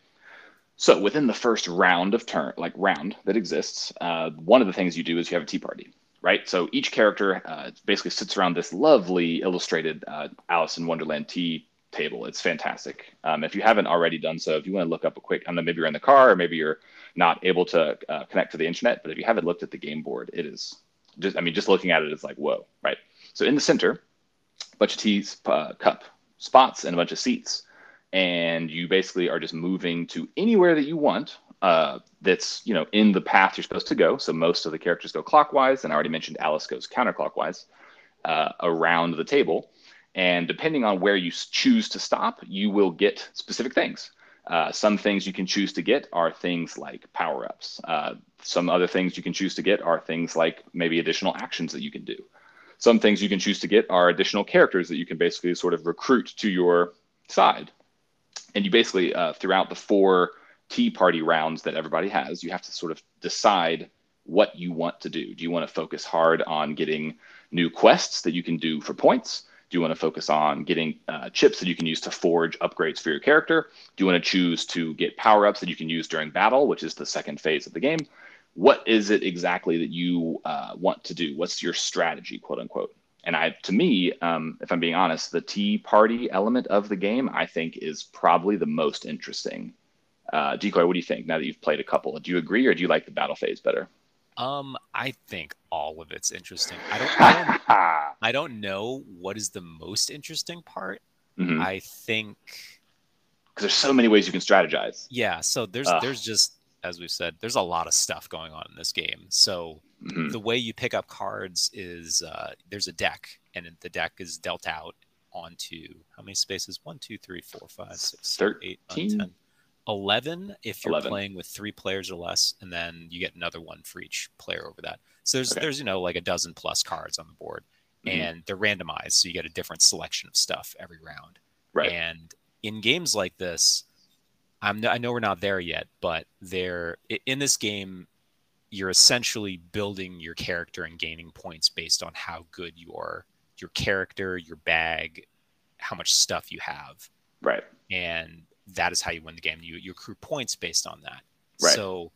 So within the first round of turn, like round that exists, uh, one of the things you do is you have a tea party, right? So each character uh, basically sits around this lovely illustrated uh, Alice in Wonderland tea table. It's fantastic. Um, if you haven't already done so, if you want to look up a quick, I know, maybe you're in the car or maybe you're not able to uh, connect to the internet, but if you haven't looked at the game board, it is just, I mean, just looking at it is like, whoa, right? So in the center, bunch of teas, uh, cup spots and a bunch of seats. And you basically are just moving to anywhere that you want uh, that's, you know, in the path you're supposed to go. So most of the characters go clockwise, and I already mentioned Alice goes counterclockwise uh, around the table and depending on where you choose to stop, you will get specific things. Uh, some things you can choose to get are things like power ups. Uh, some other things you can choose to get are things like maybe additional actions that you can do. Some things you can choose to get are additional characters that you can basically sort of recruit to your side. And you basically, uh, throughout the four tea party rounds that everybody has, you have to sort of decide what you want to do. Do you want to focus hard on getting new quests that you can do for points? Do you want to focus on getting uh, chips that you can use to forge upgrades for your character? Do you want to choose to get power ups that you can use during battle, which is the second phase of the game? What is it exactly that you uh, want to do? What's your strategy, quote unquote? And I, to me, um, if I'm being honest, the tea party element of the game, I think, is probably the most interesting. Uh, Decoy, what do you think now that you've played a couple? Do you agree, or do you like the battle phase better? Um, I think all of it's interesting. I don't, I don't, I don't know what is the most interesting part. Mm-hmm. I think because there's so many ways you can strategize. Yeah, so there's uh. there's just as we've said, there's a lot of stuff going on in this game. So mm-hmm. the way you pick up cards is uh, there's a deck, and the deck is dealt out onto how many spaces? One, two, three, four, five, six, 13? 10. 11 if you're 11. playing with three players or less, and then you get another one for each player over that. So there's okay. there's you know like a dozen plus cards on the board, mm-hmm. and they're randomized, so you get a different selection of stuff every round. Right. And in games like this, I'm I know we're not there yet, but there in this game, you're essentially building your character and gaining points based on how good your your character, your bag, how much stuff you have. Right. And that is how you win the game. You you accrue points based on that. Right. So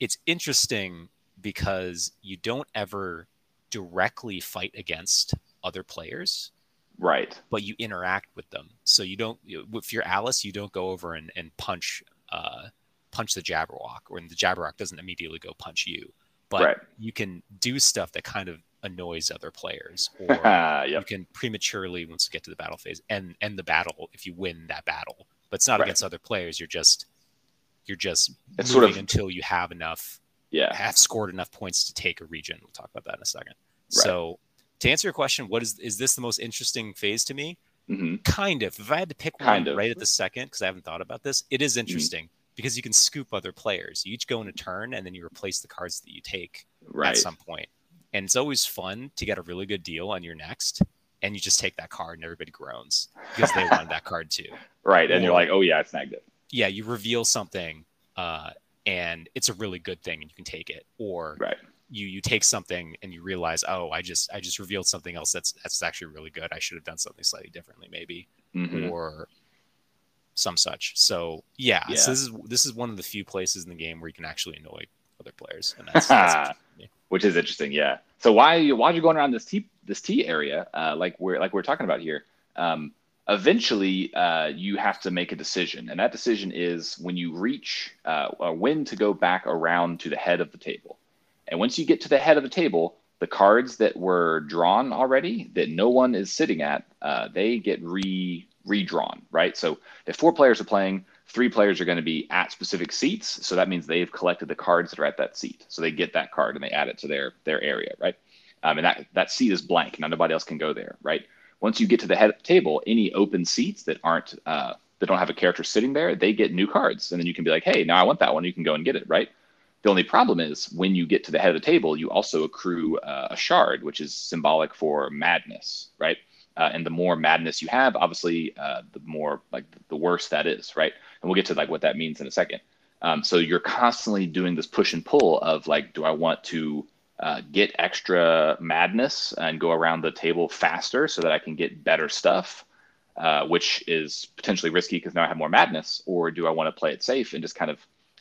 it's interesting because you don't ever directly fight against other players. Right. But you interact with them. So you don't if you're Alice, you don't go over and, and punch uh, punch the Jabberwock, or the Jabberwock doesn't immediately go punch you. But right. you can do stuff that kind of annoys other players, or yep. you can prematurely, once you get to the battle phase, end end the battle if you win that battle but it's not right. against other players. You're just you're just it's sort of, until you have enough. Yeah, have scored enough points to take a region. We'll talk about that in a second. Right. So to answer your question, what is is this the most interesting phase to me? Mm-hmm. Kind of. If I had to pick kind one of. right at the second, because I haven't thought about this, it is mm-hmm. interesting mm-hmm. because you can scoop other players. You each go in a turn, and then you replace the cards that you take right. at some point. And it's always fun to get a really good deal on your next and you just take that card and everybody groans because they wanted that card too. Right. And or, you're like, oh yeah, I snagged it. Yeah, you reveal something uh, and it's a really good thing and you can take it. Or right. You you take something and you realize, oh, I just I just revealed something else that's that's actually really good. I should have done something slightly differently, maybe. Mm-hmm. Or some such. So yeah, yeah, so this is this is one of the few places in the game where you can actually annoy other players, and that's, that's which is interesting. Yeah. So why why are you going around this tea this tea area, uh, like we're like we're talking about here? Um, eventually, uh, you have to make a decision, and that decision is when you reach uh, when to go back around to the head of the table. And once you get to the head of the table, the cards that were drawn already that no one is sitting at, uh, they get re redrawn, right? So if four players are playing, three players are going to be at specific seats. So that means they've collected the cards that are at that seat. So they get that card and they add it to their their area, right? Um, and that that seat is blank. Now nobody else can go there, right? Once you get to the head of the table, any open seats that aren't uh, that don't have a character sitting there, they get new cards, and then you can be like, hey, now I want that one. You can go and get it, right? The only problem is when you get to the head of the table, you also accrue uh, a shard, which is symbolic for madness, right? Uh, and the more madness you have, obviously, uh, the more like the worse that is, right? And we'll get to like what that means in a second. Um, so you're constantly doing this push and pull of like, do I want to uh, get extra madness and go around the table faster so that I can get better stuff, uh, which is potentially risky because now I have more madness, or do I want to play it safe and just kind of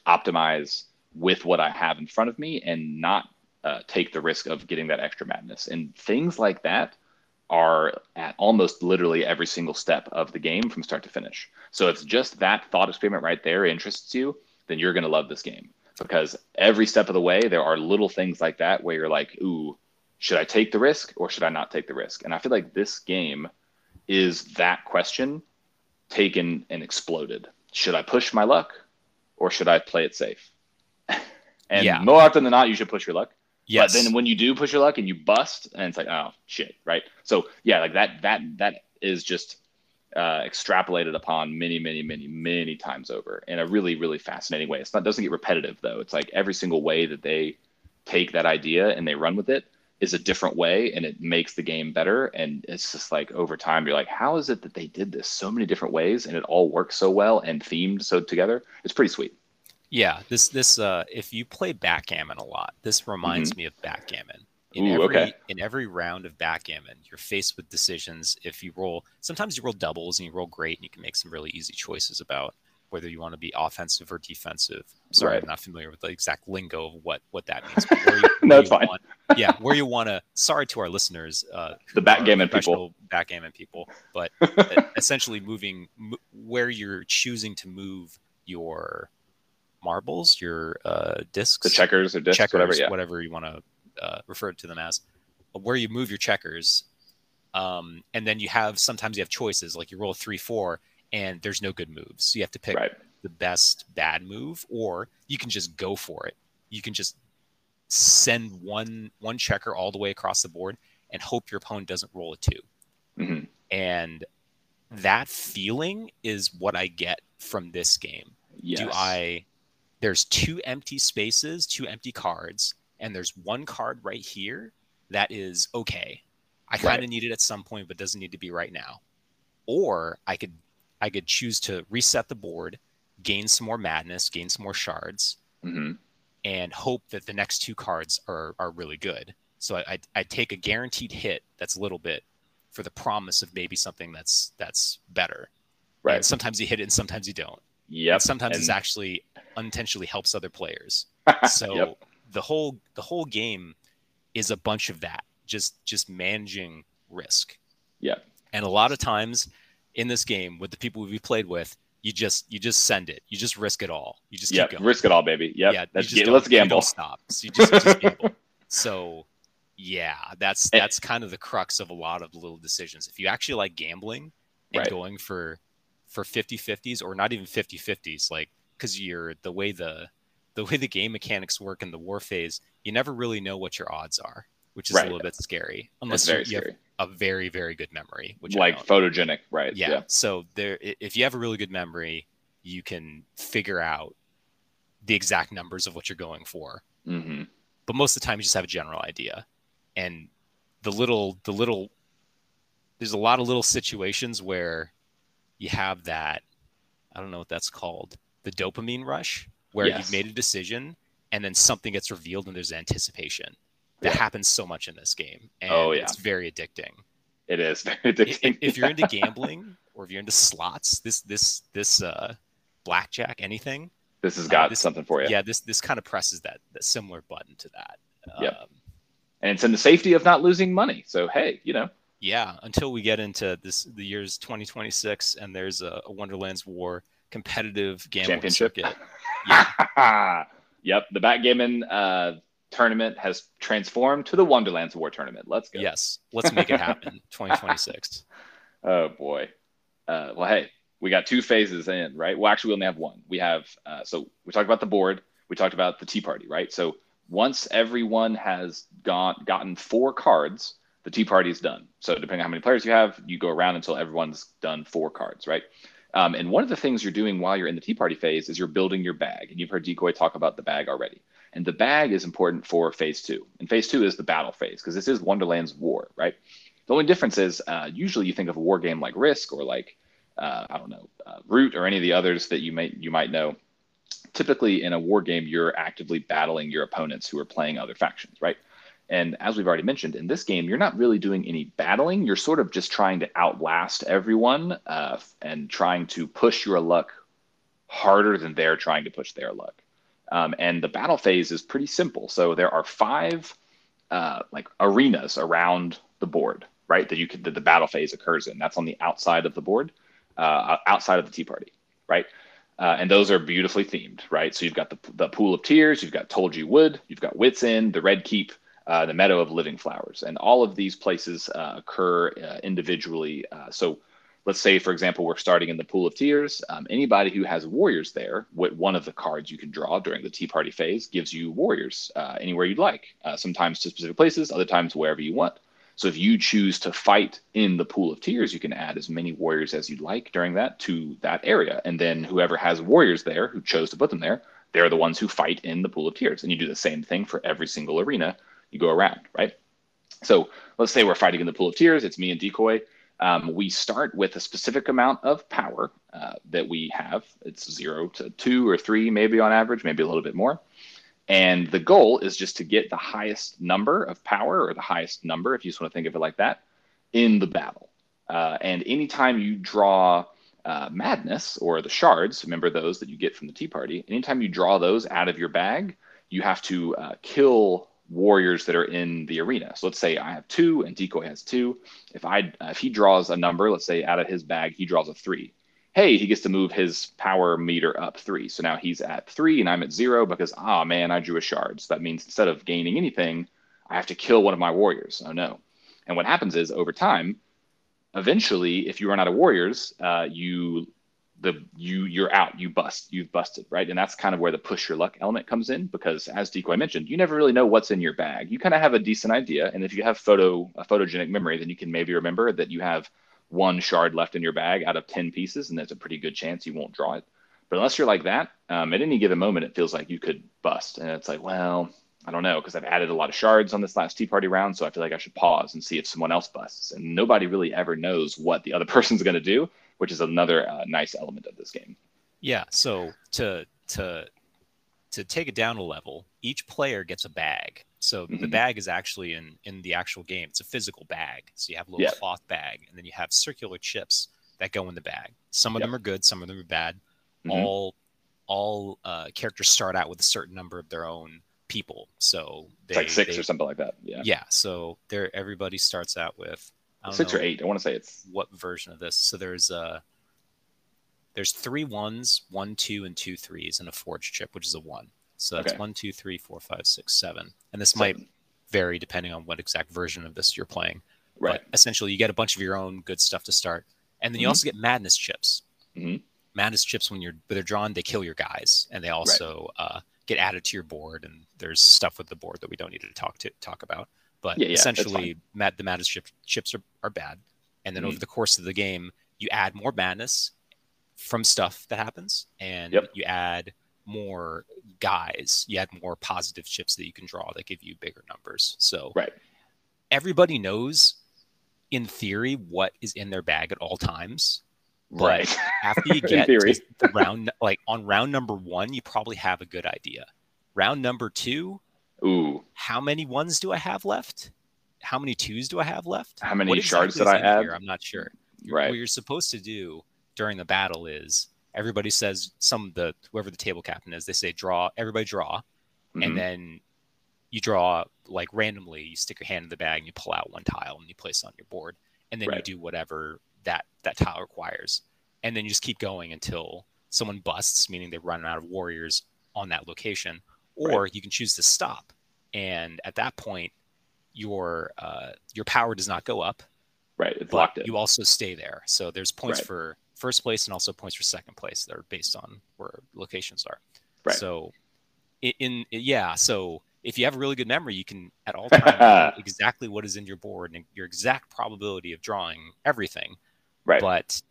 optimize with what I have in front of me and not uh, take the risk of getting that extra madness and things like that are at almost literally every single step of the game from start to finish. So if just that thought experiment right there interests you, then you're going to love this game because every step of the way there are little things like that where you're like, "Ooh, should I take the risk or should I not take the risk?" And I feel like this game is that question taken and exploded. Should I push my luck or should I play it safe? And yeah. more often than not, you should push your luck. Yes. But then when you do push your luck and you bust, and it's like, oh shit, right? So yeah, like that that that is just uh, extrapolated upon many, many, many, many times over in a really, really fascinating way. It's not doesn't get repetitive though. It's like every single way that they take that idea and they run with it is a different way, and it makes the game better. And it's just like over time, you're like, how is it that they did this so many different ways and it all works so well and themed so together? It's pretty sweet. Yeah, this this uh, if you play backgammon a lot, this reminds mm-hmm. me of backgammon. In Ooh, every okay. in every round of backgammon, you're faced with decisions. If you roll, sometimes you roll doubles and you roll great, and you can make some really easy choices about whether you want to be offensive or defensive. Sorry, Right. I'm not familiar with the exact lingo of what what that means. you- No, it's fine. want- yeah, where you want to. Sorry to our listeners, uh, The backgammon people. backgammon people, but essentially moving m- where you're choosing to move your marbles, your uh, discs, The checkers or discs, checkers, whatever. Yeah. whatever you want to uh, refer to them as, where you move your checkers, um, and then you have sometimes you have choices like you roll a three four and there's no good moves, so you have to pick Right. the best bad move, or you can just go for it. You can just send one one checker all the way across the board and hope your opponent doesn't roll a 2 hmm and that feeling is what I get from this game Yes. do I there's two empty spaces, two empty cards, and there's one card right here that is okay. I kind of Right. need it at some point, but doesn't need to be right now. Or I could I could choose to reset the board, gain some more madness, gain some more shards, hmm and hope that the next two cards are are really good. So I I, I take a guaranteed hit that's a little bit for the promise of maybe something that's that's better. Right. And sometimes you hit it and sometimes you don't. Yep. And sometimes And- it's actually unintentionally helps other players. So Yep. the whole the whole game is a bunch of that. Just just managing risk. Yeah. And a lot of times in this game with the people we played with, you just you just send it. You just risk it all. You just Yep. keep going. Risk it all, baby. Yep. Yeah, just get, let's gamble. stop. So you just, just gamble. So yeah, that's eh. that's kind of the crux of a lot of little decisions. If you actually like gambling and Right. going for for 50-50s or not even 50-50s like cuz you're the way the the way the game mechanics work in the war phase, you never really know what your odds are, which is Right. a little bit scary unless you, you have a very very good memory, which Like photogenic, right? Yeah. So there, if you have a really good memory, you can figure out the exact numbers of what you're going for. hmm But most of the time, you just have a general idea, and the little, the little, there's a lot of little situations where you have that. I don't know what that's called. The dopamine rush, where Yes. you've made a decision and then something gets revealed and there's anticipation. That Yeah. happens so much in this game, and Oh, yeah. it's very addicting It is very if, addicting. if you're into gambling or if you're into slots, this this this uh blackjack anything, this has got this- something for you. yeah, this this kind of presses that, that similar button to that. Yep. Um, And it's in the safety of not losing money. So hey, you know, yeah, until we get into this the year's 2026 and there's a, a Wonderland's War competitive gambling Championship. circuit. Yeah, yep. The backgammon uh, tournament has transformed to the Wonderland's War tournament. Let's go. yes, let's make it happen. 2026. Oh boy. Uh, well, hey, we got two phases in, right? Well, actually, we only have one. We have uh, so we talked about the board. We talked about the tea party, right? So once everyone has gone gotten four cards, the tea party is done. So depending on how many players you have, you go around until everyone's done four cards, right? Um, and one of the things you're doing while you're in the tea party phase is you're building your bag. And you've heard Decoy talk about the bag already. And the bag is important for phase two. And phase two is the battle phase because this is Wonderland's war, right? The only difference is uh, usually you think of a war game like Risk or like uh, I don't know uh, Root or any of the others that you may you might know. Typically, in a war game, you're actively battling your opponents who are playing other factions, right? And as we've already mentioned, in this game, you're not really doing any battling. You're sort of just trying to outlast everyone uh, and trying to push your luck harder than they're trying to push their luck. Um, and the battle phase is pretty simple. So there are five uh, like arenas around the board, right? That you could that the battle phase occurs in. That's on the outside of the board, uh, outside of the tea party, right? Uh, and those are beautifully themed, right? So you've got the, the pool of tears, you've got Tulgey Wood, you've got Wits End, the Red Keep, uh, the Meadow of Living Flowers, and all of these places uh, occur uh, individually. Uh, so let's say, for example, we're starting in the Pool of Tears. Um, anybody who has warriors there, one of the cards you can draw during the Tea Party phase gives you warriors uh, anywhere you'd like. Sometimes to specific places, other times wherever you want. So if you choose to fight in the Pool of Tears, you can add as many warriors as you'd like during that to that area, and then whoever has warriors there who chose to put them there, they're the ones who fight in the Pool of Tears, and you do the same thing for every single arena you go around, right? So let's say we're fighting in the Pool of Tears. It's me and Decoy. Um, we start with a specific amount of power uh, that we have. It's zero to two or three, maybe on average, maybe a little bit more. And the goal is just to get the highest number of power or the highest number, if you just want to think of it like that, in the battle. Uh, and anytime you draw uh, madness or the shards, remember those that you get from the Tea Party, anytime you draw those out of your bag, you have to uh, kill warriors that are in the arena. So let's say I have two and Decoy has two. If I if he draws a number, let's say out of his bag he draws a three. Hey, he gets to move his power meter up three. So now he's at three and I'm at zero because ah man, I drew a shard. So that means instead of gaining anything, I have to kill one of my warriors. Oh no. And what happens is over time, eventually, if you run out of warriors, uh, you the you you're out, you bust, you've busted, right? And that's kind of where the push your luck element comes in because as Decoy mentioned, you never really know what's in your bag. You kind of have a decent idea, and if you have photo a photogenic memory, then you can maybe remember that you have one shard left in your bag out of ten pieces, and there's a pretty good chance you won't draw it. But unless you're like that, um, at any given moment, it feels like you could bust, and it's like, well, I don't know, because I've added a lot of shards on this last Tea Party round, so I feel like I should pause and see if someone else busts. And nobody really ever knows what the other person's going to do which is another uh, nice element of this game. Yeah. So to to to take it down a level, each player gets a bag. So mm-hmm. the bag is actually in in the actual game. It's a physical bag. So you have a little cloth bag, and then you have circular chips that go in the bag. Some of yep. them are good, some of them are bad. Mm-hmm. All all uh, characters start out with a certain number of their own people. So they, like six they, or something like that. Yeah. Yeah. So there, everybody starts out with six or eight. I want to say it's what version of this. So there's uh there's three ones, one, two, and two threes, and a forge chip, which is a one. So that's okay. one, two, three, four, five, six, seven. And this seven. might vary depending on what exact version of this you're playing. Right. But essentially, you get a bunch of your own good stuff to start, and then you mm-hmm. also get madness chips. Mm-hmm. Madness chips, when you're when they're drawn, they kill your guys, and they also right. uh, get added to your board. And there's stuff with the board that we don't need to talk to talk about. But yeah, yeah, essentially, mad, the madness chip, chips are, are bad. And then mm-hmm. over the course of the game, you add more madness from stuff that happens, and yep. you add more guys. You add more positive chips that you can draw that give you bigger numbers. So right. everybody knows, in theory, what is in their bag at all times. But right. after you get to round, like on round number one, you probably have a good idea. Round number two, Ooh. How many ones do I have left? How many twos do I have left? How many shards did I add? Here? I'm not sure. Right. What you're supposed to do during the battle is everybody says some the whoever the table captain is, they say draw, everybody draw, mm-hmm. and then you draw like randomly. You stick your hand in the bag and you pull out one tile and you place it on your board, and then right. you do whatever that that tile requires, and then you just keep going until someone busts, meaning they run out of warriors on that location, or right. you can choose to stop. And at that point, your uh, your power does not go up. Right, it's locked in. You also stay there. So there's points right. for first place and also points for second place that are based on where locations are. Right. So in, in yeah, so if you have a really good memory, you can at all times exactly what is in your board and your exact probability of drawing everything. Right. But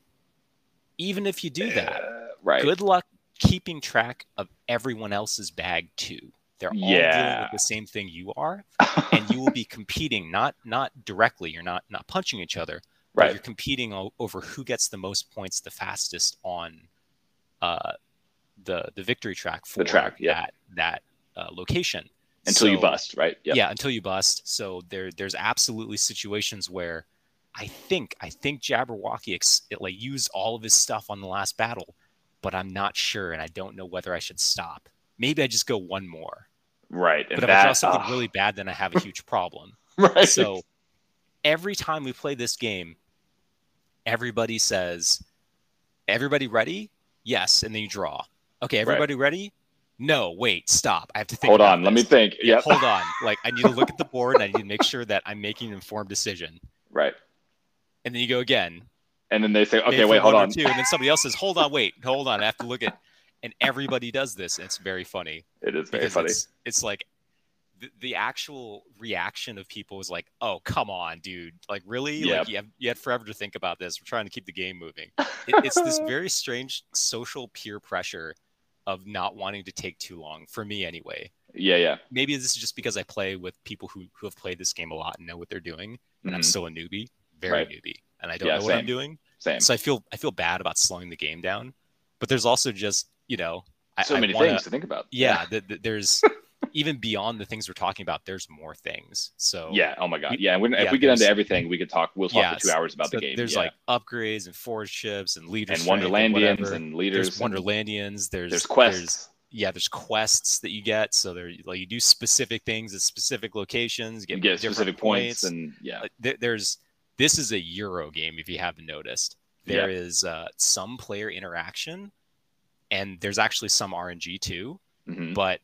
even if you do that, uh, right. good luck keeping track of everyone else's bag too. They're all yeah. dealing with the same thing you are, and you will be competing not not directly. You're not not punching each other, right? You're competing o- over who gets the most points the fastest on uh, the the victory track for the track, yeah. that that uh, location until so, you bust, right? Yep. Yeah, until you bust. So there there's absolutely situations where I think I think Jabberwocky ex- it, like used all of his stuff on the last battle but I'm not sure, and I don't know whether I should stop. Maybe I just go one more. Right. But if that, I draw something uh... really bad, then I have a huge problem. right. So every time we play this game, everybody says, "Everybody ready? Yes," and then you draw. Okay, everybody right. ready? No, wait, stop. I have to think. Hold on, this. let me think. Yeah, hold on. Like I need to look at the board and I need to make sure that I'm making an informed decision. Right. And then you go again and then they say, okay, wait, hold on. Two, and then somebody else says, hold on, wait, hold on. I have to look at, and everybody does this. And it's very funny. It is very funny. It's, it's like the, the, actual reaction of people is like, oh, come on, dude. Like, really? Yep. Like, you, have, you had forever to think about this. We're trying to keep the game moving. It, it's this very strange social peer pressure of not wanting to take too long, for me anyway. Yeah, yeah. Maybe this is just because I play with people who, who have played this game a lot and know what they're doing, and mm-hmm. I'm still a newbie, very right. newbie and I don't yeah, know what I'm doing. Same. So I feel I feel bad about slowing the game down. But there's also just you know so I, many I wanna, things to think about. Yeah, the, the, there's even beyond the things we're talking about, there's more things. So yeah, oh my god, yeah. When, yeah if we get into everything, we could talk. We'll talk yeah, for two hours about so the game. There's yeah. like upgrades and forge chips and leaders and Wonderlandians and, and, leaders. There's Wonderlandians. There's there's quests. There's, yeah, there's quests that you get. So there, like you do specific things at specific locations. Get, you get specific points, points, and yeah. There, there's this is a Euro game if you haven't noticed. There yeah. is uh, some player interaction, and there's actually some RNG too. Mm-hmm. But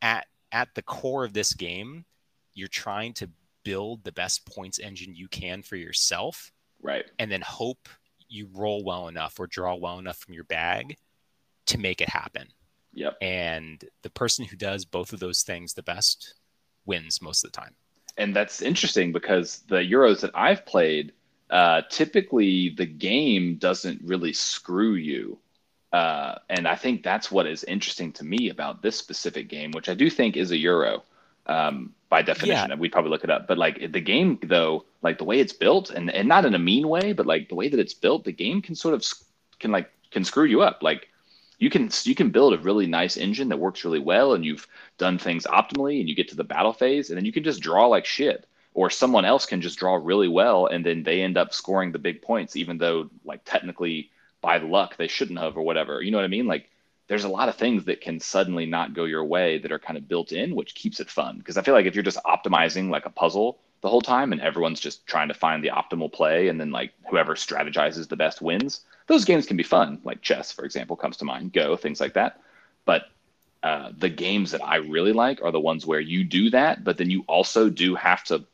at at the core of this game, you're trying to build the best points engine you can for yourself, right? And then hope you roll well enough or draw well enough from your bag to make it happen. Yep. And the person who does both of those things the best wins most of the time. And that's interesting because the Euros that I've played, uh, typically the game doesn't really screw you. Uh, and I think that's what is interesting to me about this specific game, which I do think is a Euro um, by definition. Yeah. We'd probably look it up. But like the game, though, like the way it's built, and, and not in a mean way, but like the way that it's built, the game can sort of can like can screw you up. Like you can you can build a really nice engine that works really well, and you've done things optimally, and you get to the battle phase, and then you can just draw like shit. Or someone else can just draw really well, and then they end up scoring the big points, even though like technically by luck they shouldn't have or whatever. You know what I mean? Like there's a lot of things that can suddenly not go your way that are kind of built in, which keeps it fun. Because I feel like if you're just optimizing like a puzzle the whole time and everyone's just trying to find the optimal play and then like whoever strategizes the best wins, those games can be fun. Like chess, for example, comes to mind, Go, things like that. But uh, the games that I really like are the ones where you do that, but then you also do have to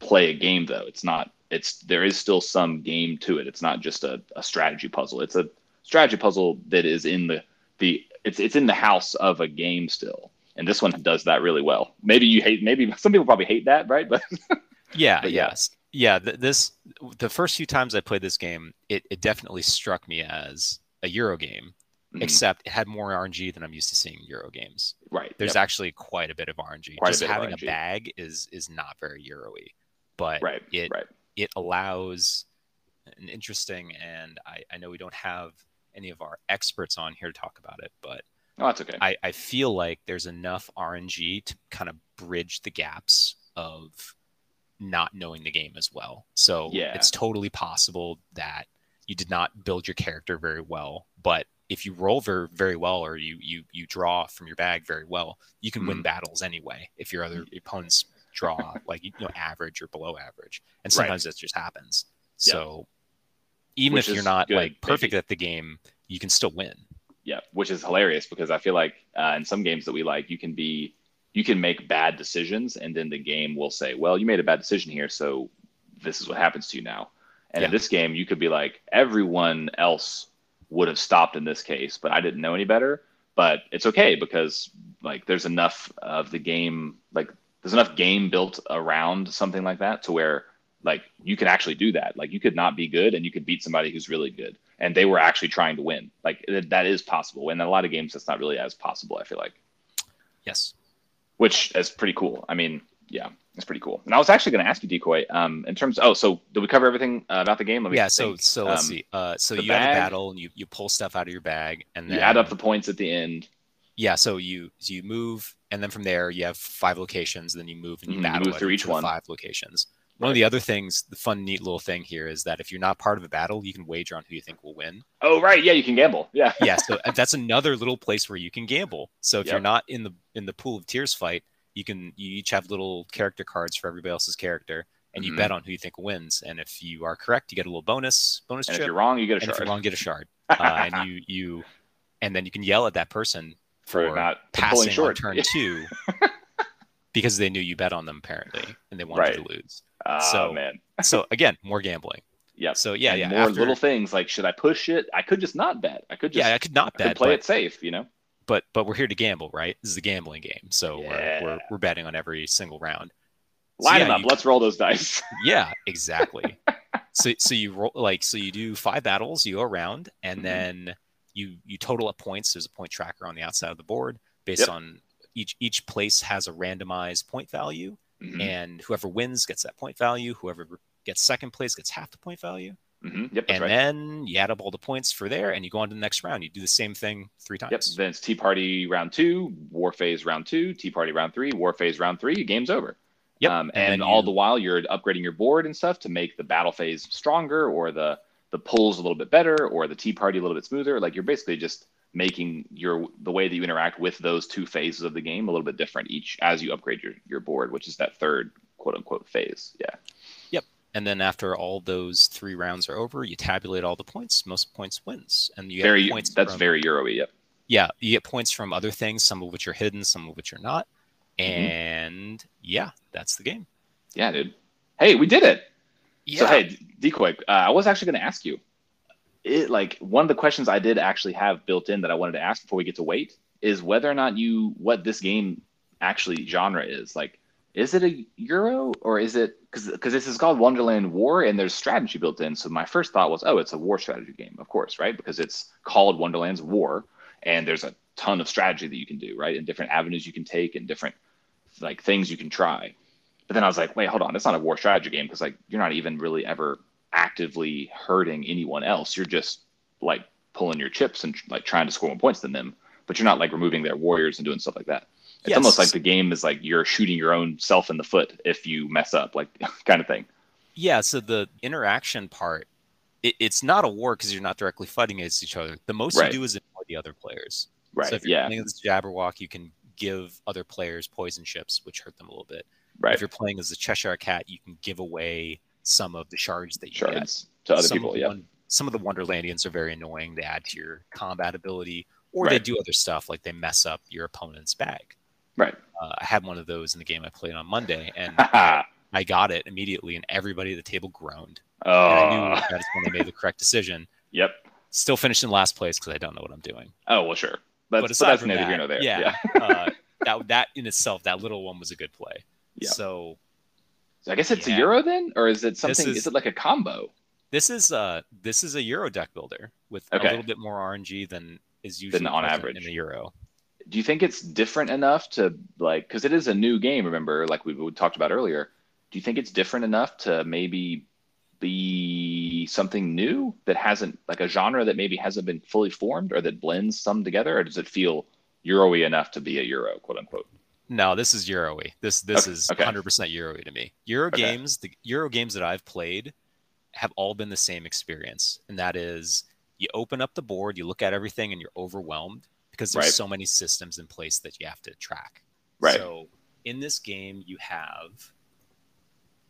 play a game though. It's not it's there is still some game to it. It's not just a, a strategy puzzle. It's a strategy puzzle that is in the the it's it's in the house of a game still. And this one does that really well. Maybe you hate maybe some people probably hate that, right? But yeah, but yes. Yeah, th- this the first few times I played this game, it, it definitely struck me as a Euro game, mm-hmm. except it had more RNG than I'm used to seeing Euro games. Right. There's yep. actually quite a bit of RNG. Quite Just having a bag is is not very Euro-y. But right. it right it allows an interesting and I, I know we don't have any of our experts on here to talk about it, but oh, that's okay. I, I feel like there's enough RNG to kind of bridge the gaps of not knowing the game as well. So yeah. it's totally possible that you did not build your character very well, but if you roll very very well or you you you draw from your bag very well, you can mm-hmm. win battles anyway if your other opponents draw like you know average or below average, and sometimes right. that just happens. So even which if you're not good, like perfect maybe. at the game, you can still win. Yeah, which is hilarious because I feel like uh, in some games that we like, you can be you can make bad decisions, and then the game will say, "Well, you made a bad decision here, so this is what happens to you now." And yeah. in this game, you could be like, everyone else would have stopped in this case, but I didn't know any better. But it's okay because like there's enough of the game, like there's enough game built around something like that to where like you can actually do that. Like you could not be good and you could beat somebody who's really good, and they were actually trying to win. Like that is possible. And in a lot of games, that's not really as possible. I feel like. Yes. Which is pretty cool. I mean, yeah, it's pretty cool. And I was actually going to ask you, Decoy, um, in terms. Of, oh, so did we cover everything uh, about the game? yeah. So so let's um, see. Uh, so you bag, have a battle and you you pull stuff out of your bag and then you add up the points at the end. Yeah. So you so you move and then from there you have five locations. Then you move and you mm-hmm. battle move through each one. Five locations. One of the other things, the fun, neat little thing here is that if you're not part of a battle, you can wager on who you think will win. Oh, right. Yeah, you can gamble. Yeah. yeah. So that's another little place where you can gamble. So if yep. you're not in the in the pool of tears fight, you can you each have little character cards for everybody else's character, and you mm-hmm. bet on who you think wins. And if you are correct, you get a little bonus bonus. And chip. if you're wrong, you get a and shard. If you're wrong, you get a shard. uh, and you you and then you can yell at that person for, for not passing short. on turn two because they knew you bet on them apparently and they wanted right. you to lose. Oh so, man. so again, more gambling. Yeah. So yeah, and yeah. More after, little things like should I push it? I could just not bet. I could just yeah, I could not bet. Could play but, it safe, you know. But but we're here to gamble, right? This is a gambling game, so yeah. we're, we're, we're betting on every single round. Line so, yeah, them up. You, Let's roll those dice. yeah, exactly. so so you roll like so you do five battles, you go around, and mm-hmm. then you you total up points. There's a point tracker on the outside of the board based yep. on each each place has a randomized point value, mm-hmm. and whoever wins gets that point value. Whoever gets second place gets half the point value. Mm-hmm. Yep, and right. then you add up all the points for there, and you go on to the next round. You do the same thing three times. Yep. Then it's Tea Party round two, War Phase round two, Tea Party round three, War Phase round three. Game's over. Yep. Um, And and all you- the while you're upgrading your board and stuff to make the battle phase stronger, or the the pulls a little bit better, or the Tea Party a little bit smoother. Like you're basically just making your the way that you interact with those two phases of the game a little bit different each as you upgrade your your board, which is that third quote unquote phase. Yeah. Yep. And then after all those three rounds are over, you tabulate all the points. Most points wins, and you get points. that's from, very Euro-y. Yep. yeah. You get points from other things, some of which are hidden, some of which are not. Mhm. And yeah, that's the game. Yeah, dude. Hey, we did it. Yeah. So hey, decoy. Uh, I was actually going to ask you. It like one of the questions I did actually have built in that I wanted to ask before we get to wait is whether or not you what this game actually genre is. Like, is it a Euro or is it because because this is called Wonderland War and there's strategy built in. So my first thought was, oh, it's a war strategy game, of course, right? Because it's called Wonderland's War and there's a ton of strategy that you can do, right? And different avenues you can take and different like things you can try. But then I was like, wait, hold on, it's not a war strategy game because like you're not even really ever actively hurting anyone else. You're just like pulling your chips and like trying to score more points than them, but you're not like removing their warriors and doing stuff like that. It's Yes. almost like the game is like you're shooting your own self in the foot if you mess up, like kind of thing. Yeah, so the interaction part, it, it's not a war because you're not directly fighting against each other. The most Right. you do is annoy the other players. Right. So if you're yeah. playing as Jabberwock, you can give other players poison chips, which hurt them a little bit. Right. If you're playing as the Cheshire Cat, you can give away some of the shards that you get. To other some people. Yeah. one- some of the Wonderlandians are very annoying. They add to your combat ability, or they do other stuff like they mess up your opponent's bag. Right. Uh, I had one of those in the game I played on Monday, and I got it immediately, and everybody at the table groaned. And I knew oh. that's when they made the correct decision. Yep. Still finished in last place because I don't know what I'm doing. Oh well, sure. But, but but aside that's from neither that, here nor there. yeah, uh, that that in itself, that little one was a good play. Yeah. So So I guess it's Yeah. a Euro then, or is it something? is- Is, it like a combo? this is uh this is a Euro deck builder with Okay. a little bit more RNG than is usually on average. in a Euro. Do you think it's different enough to like? Because it is a new game. Remember, like we, we talked about earlier. Do you think it's different enough to maybe be something new that hasn't like a genre that maybe hasn't been fully formed, or that blends some together, or does it feel Euro-y enough to be a Euro, quote unquote? No, this is Euro-y. This this Okay, is okay. 100% Euro-y to me. Euro Okay. games, the Euro games that I've played have all been the same experience, and that is you open up the board, you look at everything, and you're overwhelmed because there's Right. so many systems in place that you have to track. Right. So in this game, you have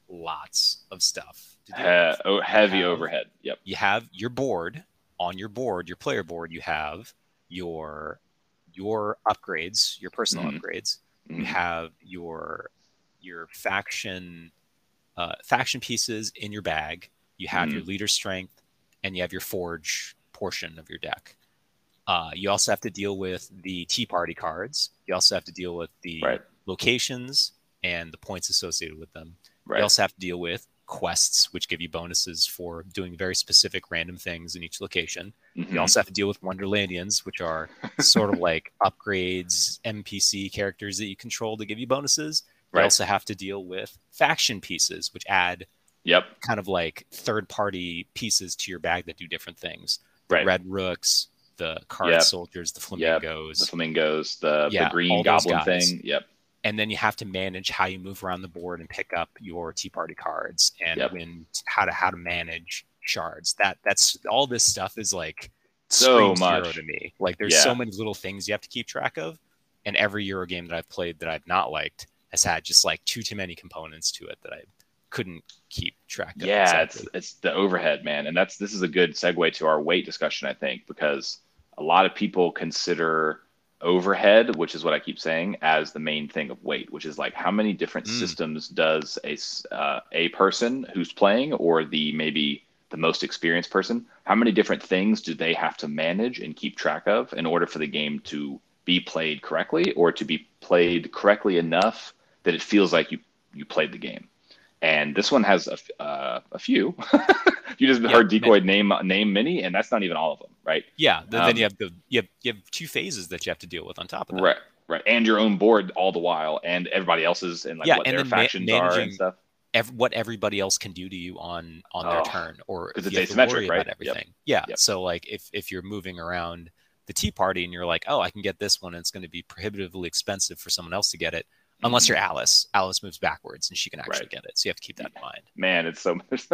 lots of stuff. To do. He- oh, heavy have- overhead. Yep. You have your board on your board, your player board. You have your your upgrades, your personal Mhm. upgrades. You Mhm. have your your faction uh, faction pieces in your bag. You have Mm-hmm. your leader strength, and you have your forge portion of your deck. Uh, you also have to deal with the Tea Party cards. You also have to deal with the Right. locations and the points associated with them. Right. You also have to deal with quests, which give you bonuses for doing very specific random things in each location. Mhm. You also have to deal with Wonderlandians, which are sort of like upgrades, NPC characters that you control to give you bonuses. You Right. also have to deal with faction pieces, which add Yep. kind of like third party pieces to your bag that do different things. The Right. red rooks, the card Yep. soldiers, the Yep. flamingos. The flamingos, the, Yeah, the green goblin thing. Yep. and then you have to manage how you move around the board and pick up your tea party cards and Yep. when how to how to manage shards that that's all this stuff is like So much. to me like there's Yeah. so many little things you have to keep track of and every euro game that i've played that i've not liked has had just like too too many components to it that i couldn't keep track of Yeah, exactly. it's it's the overhead, man, and that's this is a good segue to our weight discussion, I think, because a lot of people consider overhead, which is what I keep saying, as the main thing of weight, which is like how many different Mm. systems does a uh, a person who's playing, or the maybe the most experienced person, how many different things do they have to manage and keep track of in order for the game to be played correctly, or to be played correctly enough that it feels like you you played the game? and this one has a, uh, a few. you just Yeah, heard decoy name name many, and that's not even all of them, right? yeah th- Um, then you have the you have, you have two phases that you have to deal with on top of that Right, right, and your own board all the while, and everybody else's and like Yeah, what and their then ma- factions are and stuff. Ev- what everybody else can do to you on on their Oh, turn, or if it's you have to asymmetric, worry right? about Yep. everything. Yeah. Yep. So like if if you're moving around the tea party and you're like, oh, I can get this one, and it's going to be prohibitively expensive for someone else to get it, unless you're Alice. Alice moves backwards and she can actually Mm-hmm. Right. get it. So you have to keep that in mind. Man, it's so much.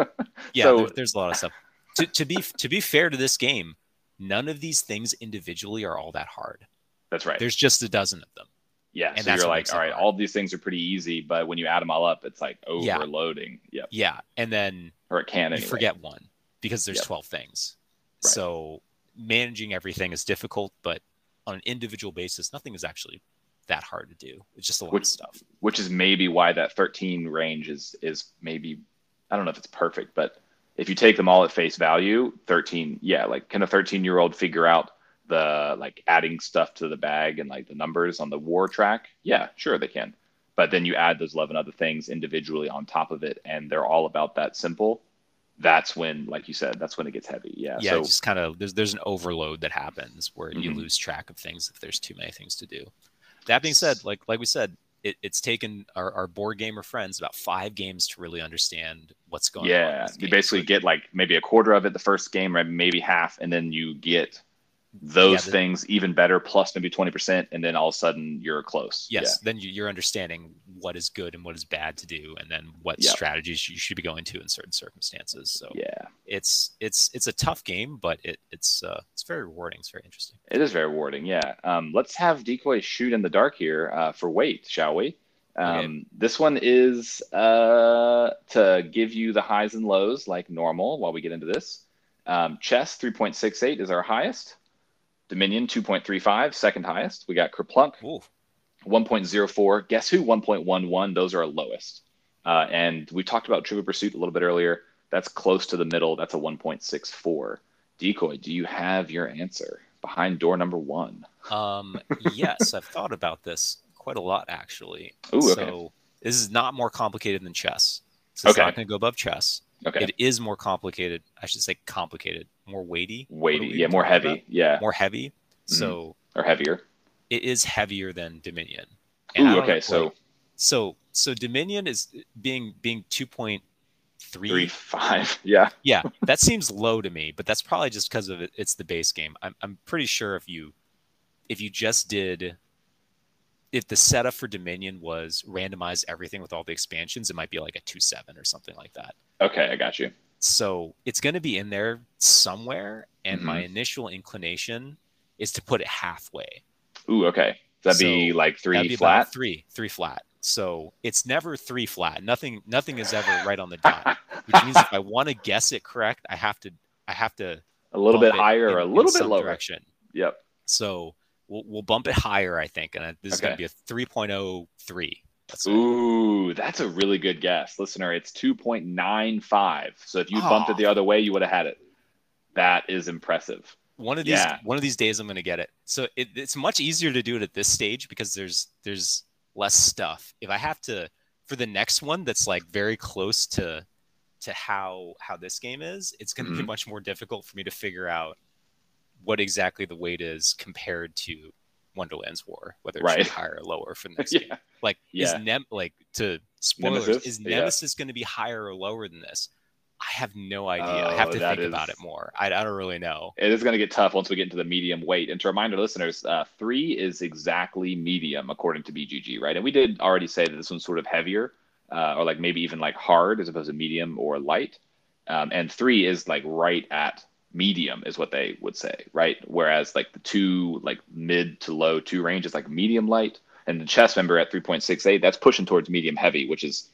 Yeah, so there- there's a lot of stuff. to, to be to be fair to this game, none of these things individually are all that hard. that's right. There's just a dozen of them. Yeah. and So you're like, all right, hard. all these things are pretty easy, but when you add them all up, it's like Yeah. overloading. Yep. Yeah, and then Or it can you anyway. forget one because there's Yep. 12 things. Right. So managing everything is difficult, but on an individual basis, nothing is actually that hard to do. It's just a lot Which- of stuff. which is maybe why that 13 range is is maybe I don't know if it's perfect, but if you take them all at face value, 13, yeah, like can a 13 year old figure out the like adding stuff to the bag and like the numbers on the war track? Yeah, sure they can. But then you add those 11 other things individually on top of it, and they're all about that simple. That's when, like you said, that's when it gets heavy. Yeah. Yeah, so just kind of there's there's an overload that happens where you Mhm. lose track of things if there's too many things to do. That being said, like like we said, it, it's taken our, our board gamer friends about five games to really understand what's going on. yeah, you basically get like maybe a quarter of it the first game, or maybe half, and then you get those the- things even better, plus maybe twenty percent, and then all of a sudden you're close. yes, then you, you're understanding what is good and what is bad to do, and then what Yep. strategies you should be going to in certain circumstances. So yeah, yeah, it's it's it's a tough game, but it it's uh it's very rewarding. It's very interesting. it is very rewarding. Yeah, um, let's have decoy shoot in the dark here uh, for weight, shall we? Um, Okay. This one is uh, to give you the highs and lows like normal. While we get into this, um, chess three point six eight is our highest. Dominion 2.35, second highest. We got Kerplunk Ooh, 1.04. Guess who? 1.11. Those are our lowest. Uh, and we talked about Trivial Pursuit a little bit earlier. That's close to the middle. That's a 1.64. Decoy, do you have your answer behind door number one? um, yes, I've thought about this quite a lot actually. Ooh, okay. So this is not more complicated than chess. So it's Okay. not going to go above chess. Okay. It is more complicated. I should say complicated, more weighty. Weighty. Yeah, more heavy. about? Yeah. More heavy. Mhm. So Or heavier. it is heavier than Dominion. Ooh, okay. So like, so so Dominion is being being two point three, three. five. Yeah. Yeah, that seems low to me, but that's probably just because of it. It's the base game. I'm I'm pretty sure if you if you just did if the setup for Dominion was randomize everything with all the expansions, it might be like a two seven or something like that. Okay, I got you. So it's going to be in there somewhere, and my Mm-hmm. initial inclination is to put it halfway. Ooh, okay. That'd be like three That'd be flat. three, three flat. So it's never three flat. Nothing, nothing is ever right on the dot. Which means if I want to guess it correct, I have to, I have to a little bit higher in- or a little bit lower. direction. Yep. So we'll, we'll bump it higher, I think, and this is going to be a 3.03. That's. Ooh, that's a really good guess. Listener, it's 2.95. So if you bumped it the other way, you would have had it. That is impressive. One of these, Yeah. one of these days, I'm going to get it. So it, it's much easier to do it at this stage because there's there's less stuff. If I have to for the next one, that's like very close to to how how this game is, it's going to be Mhm. much more difficult for me to figure out what exactly the weight is compared to Wonderland's War, whether it's Right. higher or lower for the next game. yeah. Like Yeah. is Nem like to spoilers Nemesis? is Yeah. Nemesis going to be higher or lower than this? I have no idea. I have Oh, to think about it more. I, I don't really know. It is going to get tough once we get into the medium weight. And to remind our listeners, uh, three is exactly medium according to BGG, right? And we did already say that this one's sort of heavier, uh, or like maybe even like hard as opposed to medium or light. Um, and three is like right at medium is what they would say, right? Whereas like the two, like mid to low two range is like medium light, and the chess member at 3.68 that's pushing towards medium heavy, which is,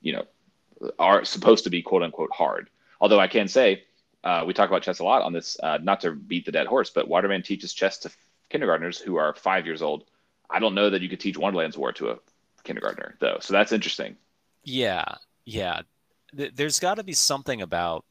you know, are supposed to be quote unquote hard. Although I can say uh, we talk about chess a lot on this, uh, not to beat the dead horse, but Waterman teaches chess to kindergartners who are five years old. I don't know that you could teach Wonderland's War to a kindergartner, though. So that's interesting. Yeah, yeah. Th- There's got to be something about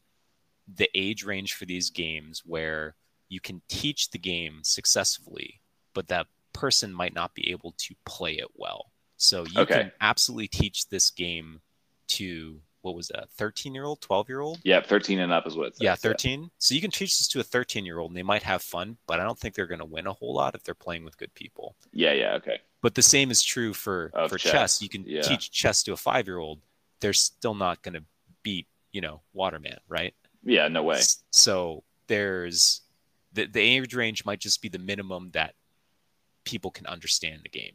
the age range for these games where you can teach the game successfully, but that person might not be able to play it well. So you Okay. can absolutely teach this game to what was that, 13 year old, 12 year old? Yeah, 13 and up is what it says. Yeah, 13. So you can teach this to a 13 year old and they might have fun, but I don't think they're going to win a whole lot if they're playing with good people. Yeah, yeah, okay. But the same is true for Of for chess, chess. You can yeah. teach chess to a five year old. they're still not going to beat you know Waterman, right? Yeah, no way. So there's the the age range might just be the minimum that people can understand the game.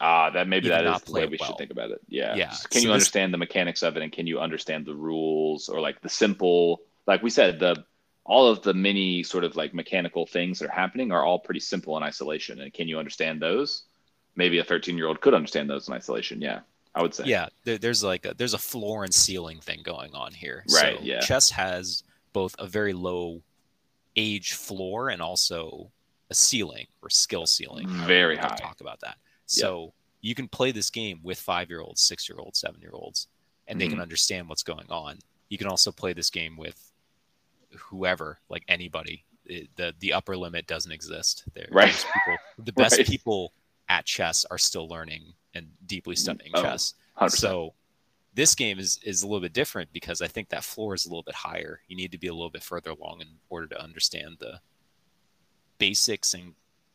Ah, that maybe that is the way we well. should think about it. Yeah. Yeah. Can so you this, understand the mechanics of it, and can you understand the rules, or like the simple, like we said, the all of the many sort of like mechanical things that are happening are all pretty simple in isolation, and can you understand those? Maybe a 13 year old could understand those in isolation. Yeah. I would say. Yeah, there, there's like a, there's a floor and ceiling thing going on here. Right. So yeah. Chess has both a very low age floor and also a ceiling or skill ceiling. Very high. Talk about that. So yep. you can play this game with five year olds, six year olds, seven year olds, and mm-hmm. they can mm-hmm. understand what's going on. You can also play this game with whoever, like anybody. It, the the upper limit doesn't exist. There, right. People, the best right. people at chess are still learning and deeply studying oh, chess. 100%. So this game is is a little bit different because I think that floor is a little bit higher. You need to be a little bit further along in order to understand the basics and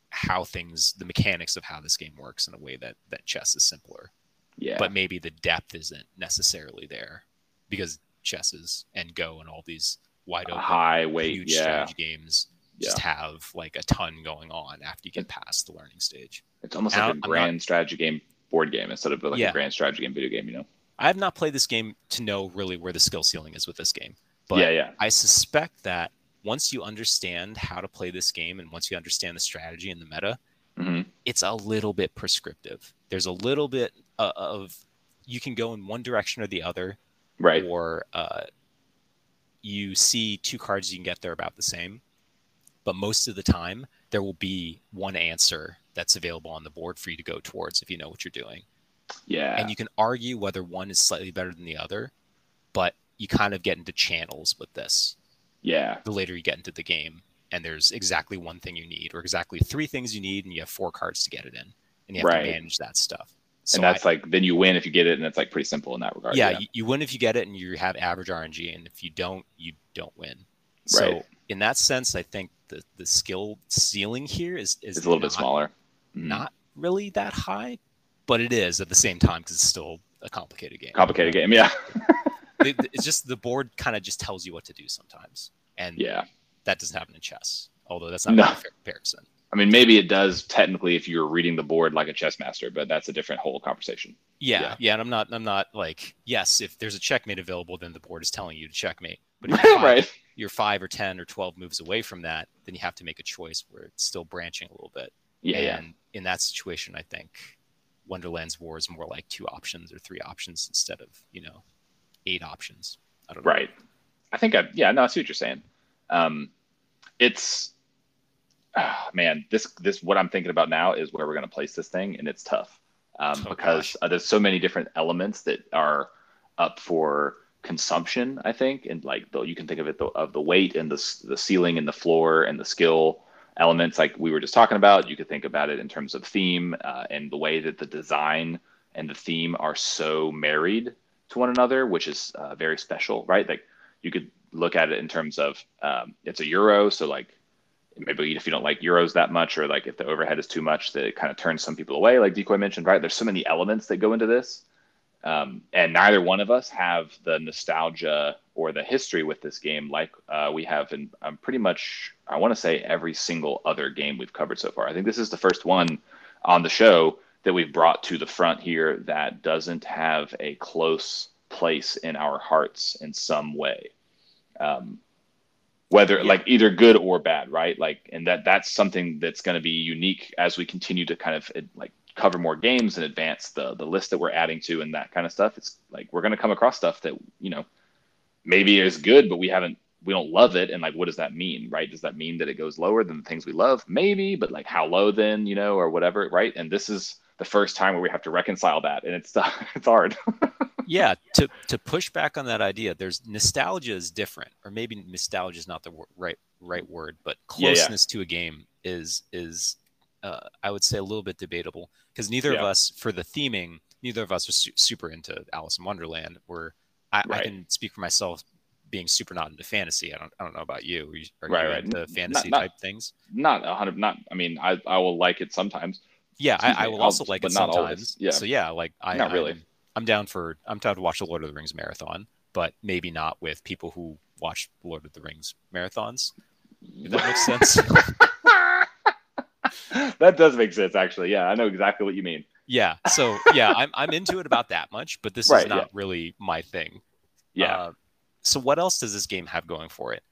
how things, the mechanics of how this game works in a way that that chess is simpler. Yeah. But maybe the depth isn't necessarily there because chesses and Go and all these wide open, high weight, huge yeah. strategy games just yeah. have like a ton going on after you get past the learning stage. It's almost like a grand not, strategy game board game instead of like yeah. a grand strategy game video game, you know? I have not played this game to know really where the skill ceiling is with this game. But yeah, yeah. I suspect that once you understand how to play this game and once you understand the strategy and the meta, mm-hmm. it's a little bit prescriptive. There's a little bit uh, of you can go in one direction or the other, right? Or uh, you see two cards you can get there about the same, but most of the time there will be one answer that's available on the board for you to go towards if you know what you're doing. Yeah. And you can argue whether one is slightly better than the other, but you kind of get into channels with this. Yeah. The later you get into the game, and there's exactly one thing you need, or exactly three things you need, and you have four cards to get it in, and you have right. to manage that stuff. So and that's I, like then you win if you get it, and it's like pretty simple in that regard. Yeah, yeah. You, you, win if you get it, and you have average RNG, and if you don't, you don't win. So right. in that sense, I think the the skill ceiling here is is a little not, bit smaller, mm-hmm. not really that high, but it is at the same time because it's still a complicated game. Complicated game, yeah. it's just the board kind of just tells you what to do sometimes, and yeah, that doesn't happen in chess. Although that's not no. a fair comparison. I mean, maybe it does technically if you're reading the board like a chess master, but that's a different whole conversation. Yeah, yeah, yeah, and I'm not, I'm not like, yes, if there's a checkmate available, then the board is telling you to checkmate. But if you're five, right. you're five or ten or twelve moves away from that, then you have to make a choice where it's still branching a little bit. Yeah, and yeah. in that situation, I think Wonderland's War is more like two options or three options instead of you know eight options. I don't know. Right. I think I yeah no I see what you're saying. Um, it's oh, man this this what I'm thinking about now is where we're going to place this thing and it's tough um, oh, because uh, there's so many different elements that are up for consumption. I think and like the, you can think of it the, of the weight and the the ceiling and the floor and the skill elements like we were just talking about. You could think about it in terms of theme uh, and the way that the design and the theme are so married to one another, which is uh, very special, right? Like you could look at it in terms of um, it's a euro, so like maybe if you don't like euros that much, or like if the overhead is too much, that it kind of turns some people away, like Decoy mentioned, right? There's so many elements that go into this, um, and neither one of us have the nostalgia or the history with this game like uh, we have in um, pretty much, I want to say, every single other game we've covered so far. I think this is the first one on the show that we've brought to the front here that doesn't have a close place in our hearts in some way. Um, whether yeah. like either good or bad, right? Like, and that that's something that's going to be unique as we continue to kind of like cover more games and advance the the list that we're adding to and that kind of stuff. It's like we're going to come across stuff that you know maybe is good, but we haven't we don't love it. And like, what does that mean, right? Does that mean that it goes lower than the things we love? Maybe, but like how low then, you know, or whatever, right? And this is the first time where we have to reconcile that, and it's it's hard. yeah, to to push back on that idea, there's nostalgia is different, or maybe nostalgia is not the right right word, but closeness yeah, yeah. to a game is is uh, I would say a little bit debatable because neither yeah. of us, for the theming, neither of us are su- super into Alice in Wonderland. We're I, right. I, can speak for myself being super not into fantasy. I don't I don't know about you. Are you, right, right. into fantasy not, type not, things? Not a hundred. Not. I mean, I I will like it sometimes. Yeah, I, I, will also like but it not sometimes. Always. Yeah. So yeah, like I not really. I'm, I'm down for I'm down to watch the Lord of the Rings marathon, but maybe not with people who watch Lord of the Rings marathons. If that makes sense. that does make sense, actually. Yeah, I know exactly what you mean. Yeah. So yeah, I'm I'm into it about that much, but this right, is not yeah. really my thing. Yeah. Uh, so what else does this game have going for it?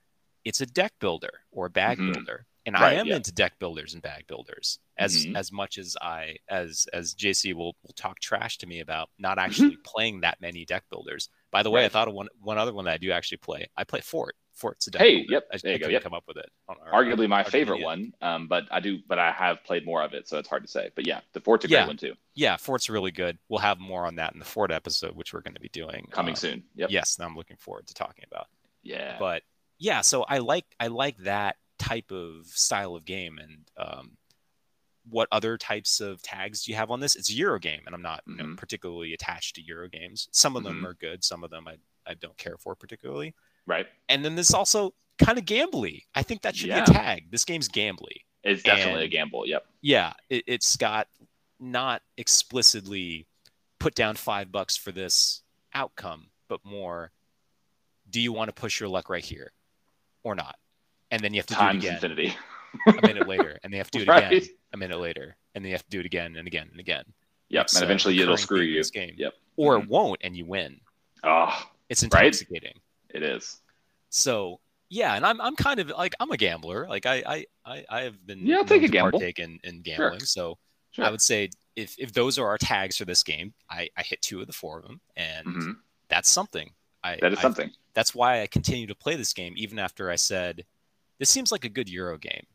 It's a deck builder or a bag mm-hmm. builder. And right, I am yeah. into deck builders and bag builders as mm-hmm. as much as I as as JC will will talk trash to me about not mm-hmm. actually playing that many deck builders. By the way, right. I thought of one one other one that I do actually play. I play Fort. Fort's a deck hey, yep, I, there you I go. Yep. come up with it. Our, Arguably my favorite one, um, but I do, but I have played more of it, so it's hard to say. But yeah, the Fort's a yeah. great one too. Yeah, Fort's really good. We'll have more on that in the Fort episode, which we're going to be doing coming um, soon. Yep. Yes, I'm looking forward to talking about. Yeah. But yeah, so I like I like that type of style of game and um, what other types of tags do you have on this? It's a Euro game, and I'm not mm-hmm. you know, mm-hmm. particularly attached to Euro games. Some of them mm-hmm. are good, some of them I, I don't care for particularly. Right. And then there's also kind of gambly. I think that should yeah. be a tag. This game's gambly. It's definitely and, a gamble. Yep. Yeah, it, it's got not explicitly put down five bucks for this outcome, but more, do you want to push your luck right here or not? And then you have to Times do it again. Infinity. a minute later, and they have to do it right. again a minute later, and then you have to do it again and again and again. Yep, it's and eventually it'll screw you. This game. Yep. Or mm-hmm. it won't, and you win. Oh, it's intoxicating. Right? It is. So yeah, and I'm I'm kind of like I'm a gambler. Like I I I, I have been yeah, I'll take a gamble. partake in, in gambling. Sure. So sure. I would say if if those are our tags for this game, I I hit two of the four of them, and mm-hmm. that's something. I, that is something. I, that's why I continue to play this game even after I said this seems like a good Euro game.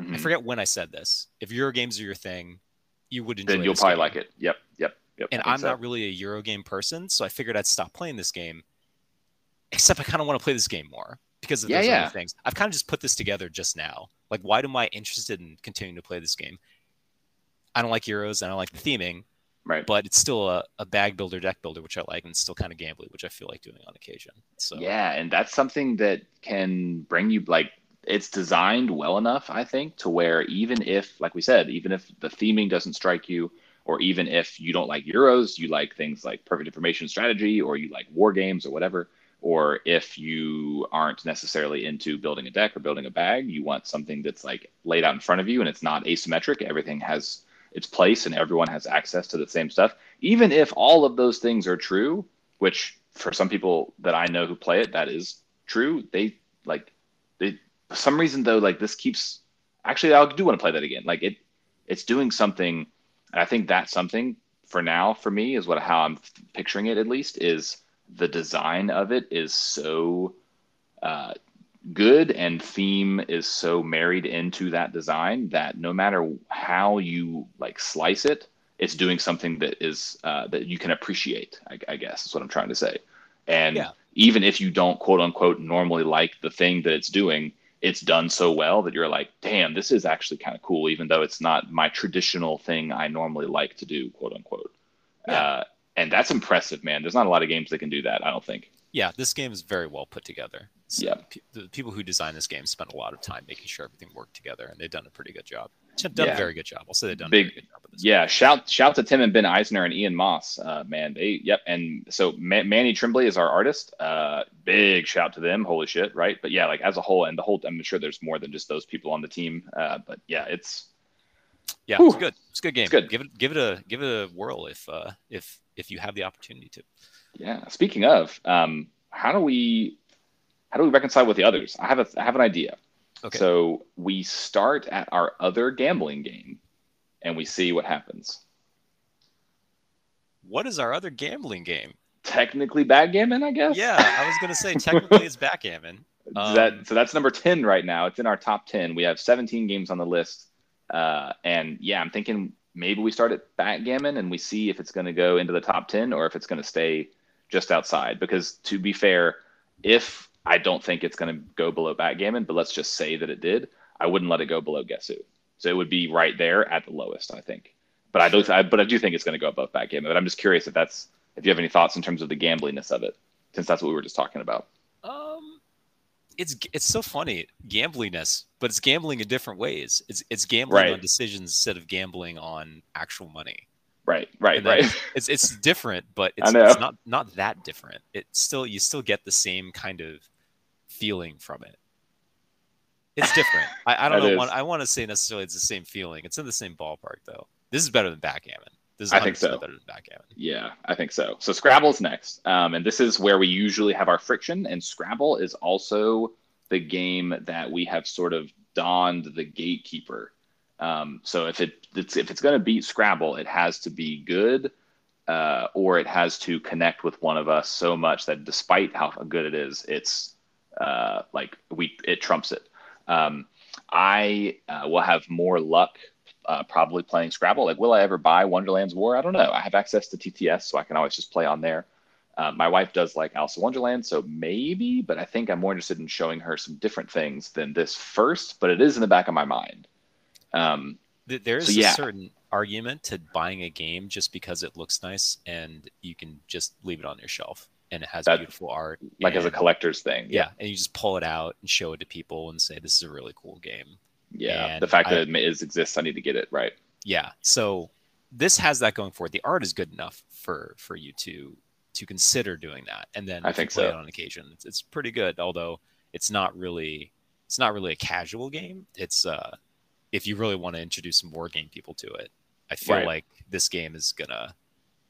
Mm-hmm. I forget when I said this. If Euro games are your thing, you would enjoy. Then you'll probably game. like it. Yep, yep, yep. And I'm so. not really a Euro game person, so I figured I'd stop playing this game. Except I kind of want to play this game more because of yeah, those yeah. things. I've kind of just put this together just now. Like, why am I interested in continuing to play this game? I don't like Euros. And I don't like the theming. Right. But it's still a, a bag builder, deck builder, which I like, and it's still kind of gambly, which I feel like doing on occasion. So yeah, and that's something that can bring you like it's designed well enough, I think, to where even if, like we said, even if the theming doesn't strike you, or even if you don't like Euros, you like things like perfect information strategy, or you like war games or whatever, or if you aren't necessarily into building a deck or building a bag, you want something that's like laid out in front of you and it's not asymmetric. Everything has its place and everyone has access to the same stuff. Even if all of those things are true, which for some people that I know who play it, that is true. They like they for some reason though, like this keeps actually I do want to play that again. Like it it's doing something and I think that's something for now for me is what how I'm picturing it at least is the design of it is so uh, good and theme is so married into that design that no matter how you like slice it it's doing something that is uh, that you can appreciate I, I, guess is what i'm trying to say and yeah. even if you don't quote unquote normally like the thing that it's doing it's done so well that you're like damn this is actually kind of cool even though it's not my traditional thing i normally like to do quote unquote yeah. uh, and that's impressive man there's not a lot of games that can do that i don't think yeah, this game is very well put together. So yeah, the people who designed this game spent a lot of time making sure everything worked together, and they've done a pretty good job. They've done yeah. a very good job. I'll say they've done Big, a good job. yeah, game. shout shout to Tim and Ben Eisner and Ian Moss. Uh, man, they yep. And so Manny Trembley is our artist. Uh, big shout to them. Holy shit, right? But yeah, like as a whole, and the whole. I'm sure there's more than just those people on the team. Uh, but yeah, it's yeah, whew. it's good. It's a good game. It's good. Give it give it a give it a whirl if uh, if if you have the opportunity to. Yeah. Speaking of, um, how do we how do we reconcile with the others? I have a I have an idea. Okay. So we start at our other gambling game and we see what happens. What is our other gambling game? Technically backgammon, I guess. Yeah, I was gonna say technically it's backgammon. Um, that, so that's number 10 right now. It's in our top 10. We have 17 games on the list. Uh, and yeah, I'm thinking maybe we start at backgammon and we see if it's going to go into the top 10 or if it's going to stay just outside. Because to be fair, if I don't think it's going to go below backgammon, but let's just say that it did, I wouldn't let it go below Guess Who. So it would be right there at the lowest, I think. But I do, I, but I do think it's going to go above backgammon. But I'm just curious if that's if you have any thoughts in terms of the gambliness of it, since that's what we were just talking about. It's it's so funny gambliness, but it's gambling in different ways. It's it's gambling right. on decisions instead of gambling on actual money. Right, right, right. It's it's different, but it's, it's, not not that different. It still you still get the same kind of feeling from it. It's different. I, I don't know. What, I want to say necessarily it's the same feeling. It's in the same ballpark though. This is better than backgammon. This is I think so. better than backgammon. Yeah, I think so. So Scrabble's next, um, and this is where we usually have our friction. And Scrabble is also the game that we have sort of donned the gatekeeper um, so if it it's, if it's going to beat Scrabble, it has to be good, uh, or it has to connect with one of us so much that despite how good it is, it's uh, like we it trumps it. Um, I uh, will have more luck uh, probably playing Scrabble. Like, will I ever buy Wonderland's War? I don't know. I have access to TTS, so I can always just play on there. Uh, my wife does like Alice in Wonderland, so maybe, but I think I'm more interested in showing her some different things than this first. But it is in the back of my mind. Um, There's so, yeah. a certain argument to buying a game just because it looks nice and you can just leave it on your shelf and it has that, beautiful art. Like and, as a collector's thing. Yeah. yeah. And you just pull it out and show it to people and say, this is a really cool game. Yeah. And the fact that I, it is exists, I need to get it right. Yeah. So this has that going for it. The art is good enough for, for you to, to consider doing that. And then I think play so. it on occasion. It's, it's pretty good. Although it's not really, it's not really a casual game. It's, uh, if you really want to introduce some board game people to it. I feel right. like this game is gonna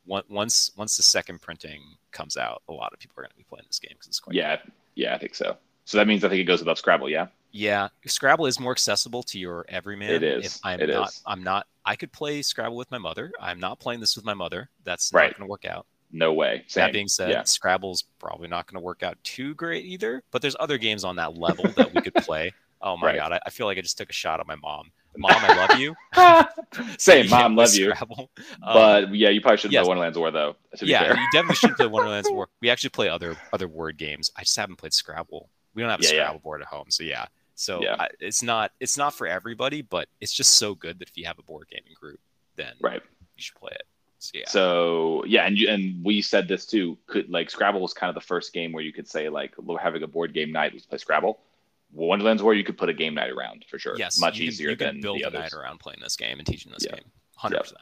once once the second printing comes out, a lot of people are gonna be playing this game because it's quite yeah cool. yeah I think so. So that means I think it goes above Scrabble, yeah. Yeah, Scrabble is more accessible to your everyman. It is. If I'm it not. Is. I'm not. I could play Scrabble with my mother. I'm not playing this with my mother. That's right. not going to work out. No way. Same. That being said, yeah. Scrabble's probably not going to work out too great either. But there's other games on that level that we could play. Oh my right. god, I, I, feel like I just took a shot at my mom. Mom, I love you. Same, mom, love you. Um, but yeah, you probably shouldn't yes. play Wonderland's War though. yeah, you definitely should play Wonderland's War. We actually play other other word games. I just haven't played Scrabble. We don't have a yeah, Scrabble yeah. board at home, so yeah. So yeah. I, it's not it's not for everybody, but it's just so good that if you have a board gaming group, then right, you should play it. So yeah. So yeah, and you, and we said this too. Could like Scrabble was kind of the first game where you could say like we're having a board game night. Let's play Scrabble. Wonderland's War, you could put a game night around for sure. Yes, much you easier can, you can than build the a others. night around playing this game and teaching this yeah. game. Hundred percent.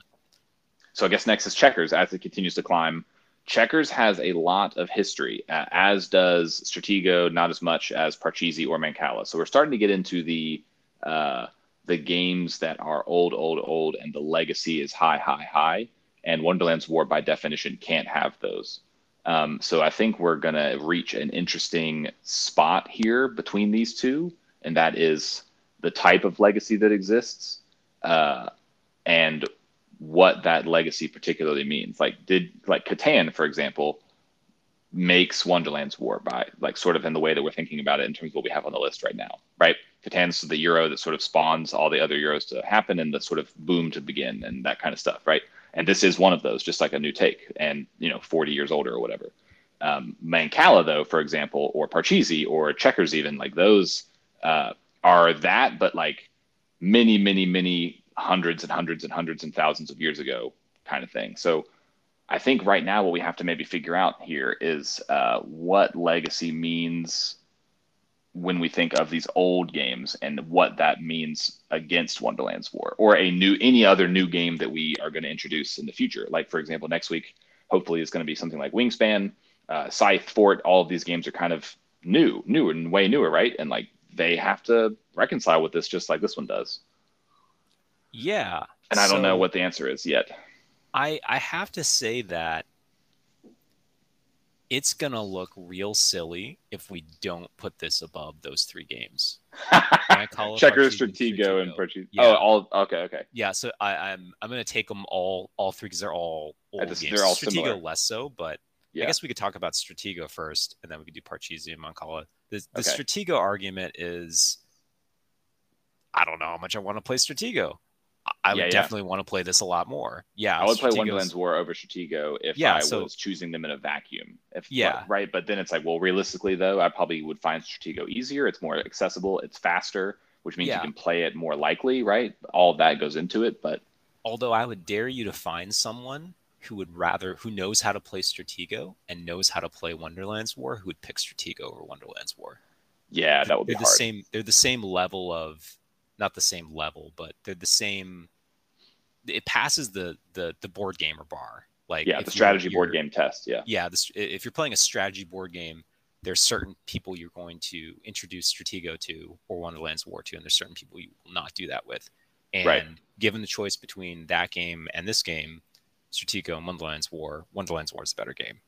So I guess next is checkers as it continues to climb. Checkers has a lot of history, uh, as does Stratego, not as much as Parcheesi or Mancala. So we're starting to get into the uh, the games that are old, old, old, and the legacy is high, high, high. And Wonderland's War, by definition, can't have those. Um, so I think we're going to reach an interesting spot here between these two, and that is the type of legacy that exists uh, and what that legacy particularly means. Like, did like Catan, for example, makes Wonderland's War by like sort of in the way that we're thinking about it in terms of what we have on the list right now, right? Catan's the euro that sort of spawns all the other euros to happen and the sort of boom to begin and that kind of stuff, right? and this is one of those, just like a new take, and you know, 40 years older or whatever. Um, Mancala, though, for example, or Parcheesi or Checkers, even like those uh, are that, but like many, many, many hundreds and hundreds and hundreds and thousands of years ago, kind of thing. So I think right now what we have to maybe figure out here is uh, what legacy means when we think of these old games and what that means against Wonderland's War or a new any other new game that we are going to introduce in the future. Like for example, next week hopefully is going to be something like Wingspan, uh, Scythe, Fort. All of these games are kind of new, new and way newer, right? And like they have to reconcile with this just like this one does. Yeah. And I don't know what the answer is yet. I I have to say that it's gonna look real silly if we don't put this above those three games. Checker, Stratego, and Parcheesi. Yeah. Oh, all okay, okay. Yeah, so I, am I'm, I'm gonna take them all all three because they're all old just, games. They're all Stratego similar. less so, but yeah. I guess we could talk about Stratego first, and then we could do Parcheesi and Mancala. The, the okay. Stratego argument is, I don't know how much I want to play Stratego. I would yeah, definitely want to play this a lot more. Yeah, I would play Wonderland's War over Stratego if yeah, I so, was choosing them in a vacuum. If yeah, right. But then it's like, well, realistically though, I probably would find Stratego easier. It's more accessible. It's faster, which means yeah. you can play it more likely. Right. All of that goes into it. But although I would dare you to find someone who would rather who knows how to play Stratego and knows how to play Wonderland's War, who would pick Stratego over Wonderland's War. Yeah, that would they're be the same. They're the same level of not the same level, but they're the same it passes the the the board gamer bar. Like yeah, the strategy board game test. Yeah, yeah. This, if you're playing a strategy board game, there's certain people you're going to introduce Stratego to or Wonderland's War to, and there's certain people you will not do that with. And right. given the choice between that game and this game, Stratego and Wonderland's War, Wonderland's War is a better game.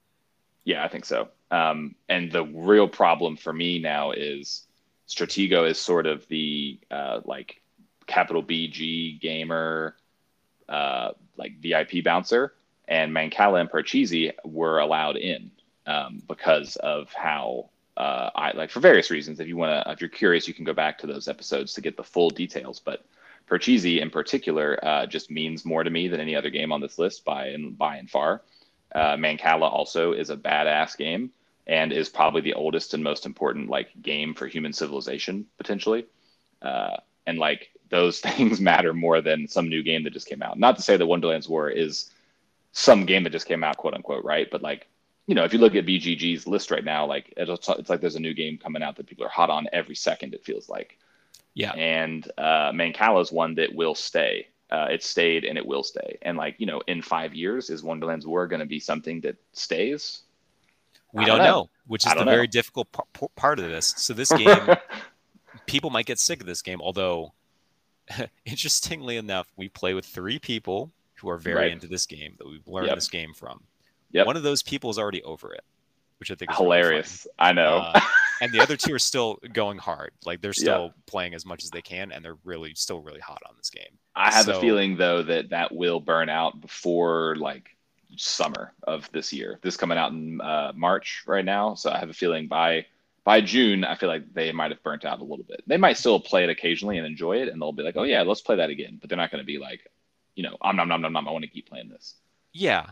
Yeah, I think so. Um, and the real problem for me now is Stratego is sort of the uh, like capital BG gamer, uh, like VIP bouncer, and Mancala and Parcheesi were allowed in um, because of how uh, I like for various reasons. If you want to, if you're curious, you can go back to those episodes to get the full details. But Parcheesi in particular uh, just means more to me than any other game on this list by and by and far. Uh, Mancala also is a badass game and is probably the oldest and most important like game for human civilization potentially. Uh, and like those things matter more than some new game that just came out. Not to say that Wonderland's War is some game that just came out, quote unquote, right? But like, you know, if you look at BGG's list right now, like it's, it's like there's a new game coming out that people are hot on every second. It feels like. Yeah. And uh, Mancala is one that will stay. Uh, it stayed and it will stay. And like you know, in five years, is Wonderland's War going to be something that stays? We don't, don't know. know. which is the know. very difficult p- part of this. So this game, people might get sick of this game. Although, interestingly enough, we play with three people who are very right. into this game that we've learned yep. this game from. Yep. One of those people is already over it, which I think is hilarious. Really I know. Uh, and the other two are still going hard. Like they're still playing as much as they can, and they're really still really hot on this game. I have so, a feeling though that that will burn out before like summer of this year. This coming out in uh, March right now, so I have a feeling by by June, I feel like they might have burnt out a little bit. They might still play it occasionally and enjoy it, and they'll be like, "Oh yeah, let's play that again." But they're not going to be like, you know, I'm nom nom nom nom. I want to keep playing this. Yeah,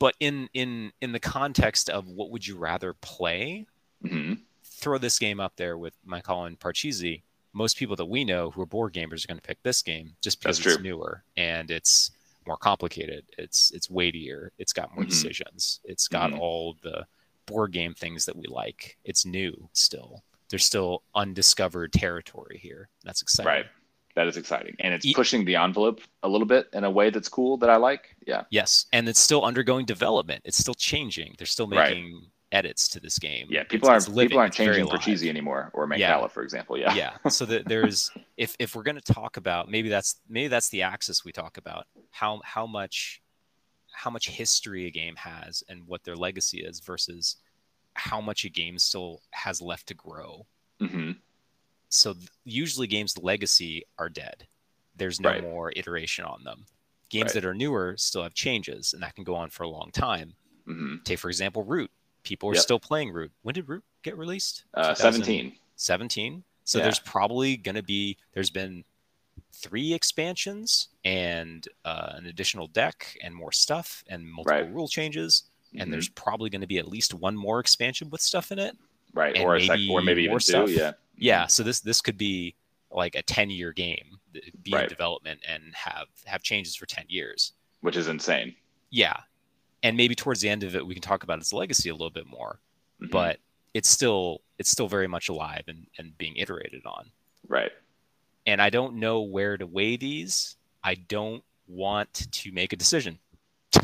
but in in in the context of what would you rather play, mm-hmm. throw this game up there with Mancala Parcheesi. Most people that we know who are board gamers are going to pick this game just because it's newer and it's more complicated. It's it's weightier. It's got more mm-hmm. decisions. It's got mm-hmm. all the board game things that we like. It's new still. There's still undiscovered territory here. That's exciting. Right. That is exciting. And it's pushing the envelope a little bit in a way that's cool that I like. Yeah. Yes. And it's still undergoing development. It's still changing. They're still making right edits to this game. Yeah, people it's, aren't it's people aren't changing Parcheesi anymore or Mancala, yeah. for example. Yeah, yeah. So the, there's if if we're going to talk about maybe that's maybe that's the axis we talk about how how much how much history a game has and what their legacy is versus how much a game still has left to grow. Mm-hmm. So th- usually games legacy are dead. There's no right. more iteration on them. Games right. that are newer still have changes, and that can go on for a long time. Mm-hmm. Take for example Root people are yep. still playing Root. When did Root get released? Uh, 17. 17. So yeah. there's probably going to be, there's been three expansions and uh, an additional deck and more stuff and multiple right. rule changes. Mm-hmm. And there's probably going to be at least one more expansion with stuff in it. Right. Or, maybe, sec- or maybe even stuff. two. Yeah. Yeah. So this, this could be like a 10 year game be right. in development and have, have changes for 10 years. Which is insane. Yeah and maybe towards the end of it we can talk about its legacy a little bit more mm-hmm. but it's still it's still very much alive and, and being iterated on right and i don't know where to weigh these. I don't want to make a decision.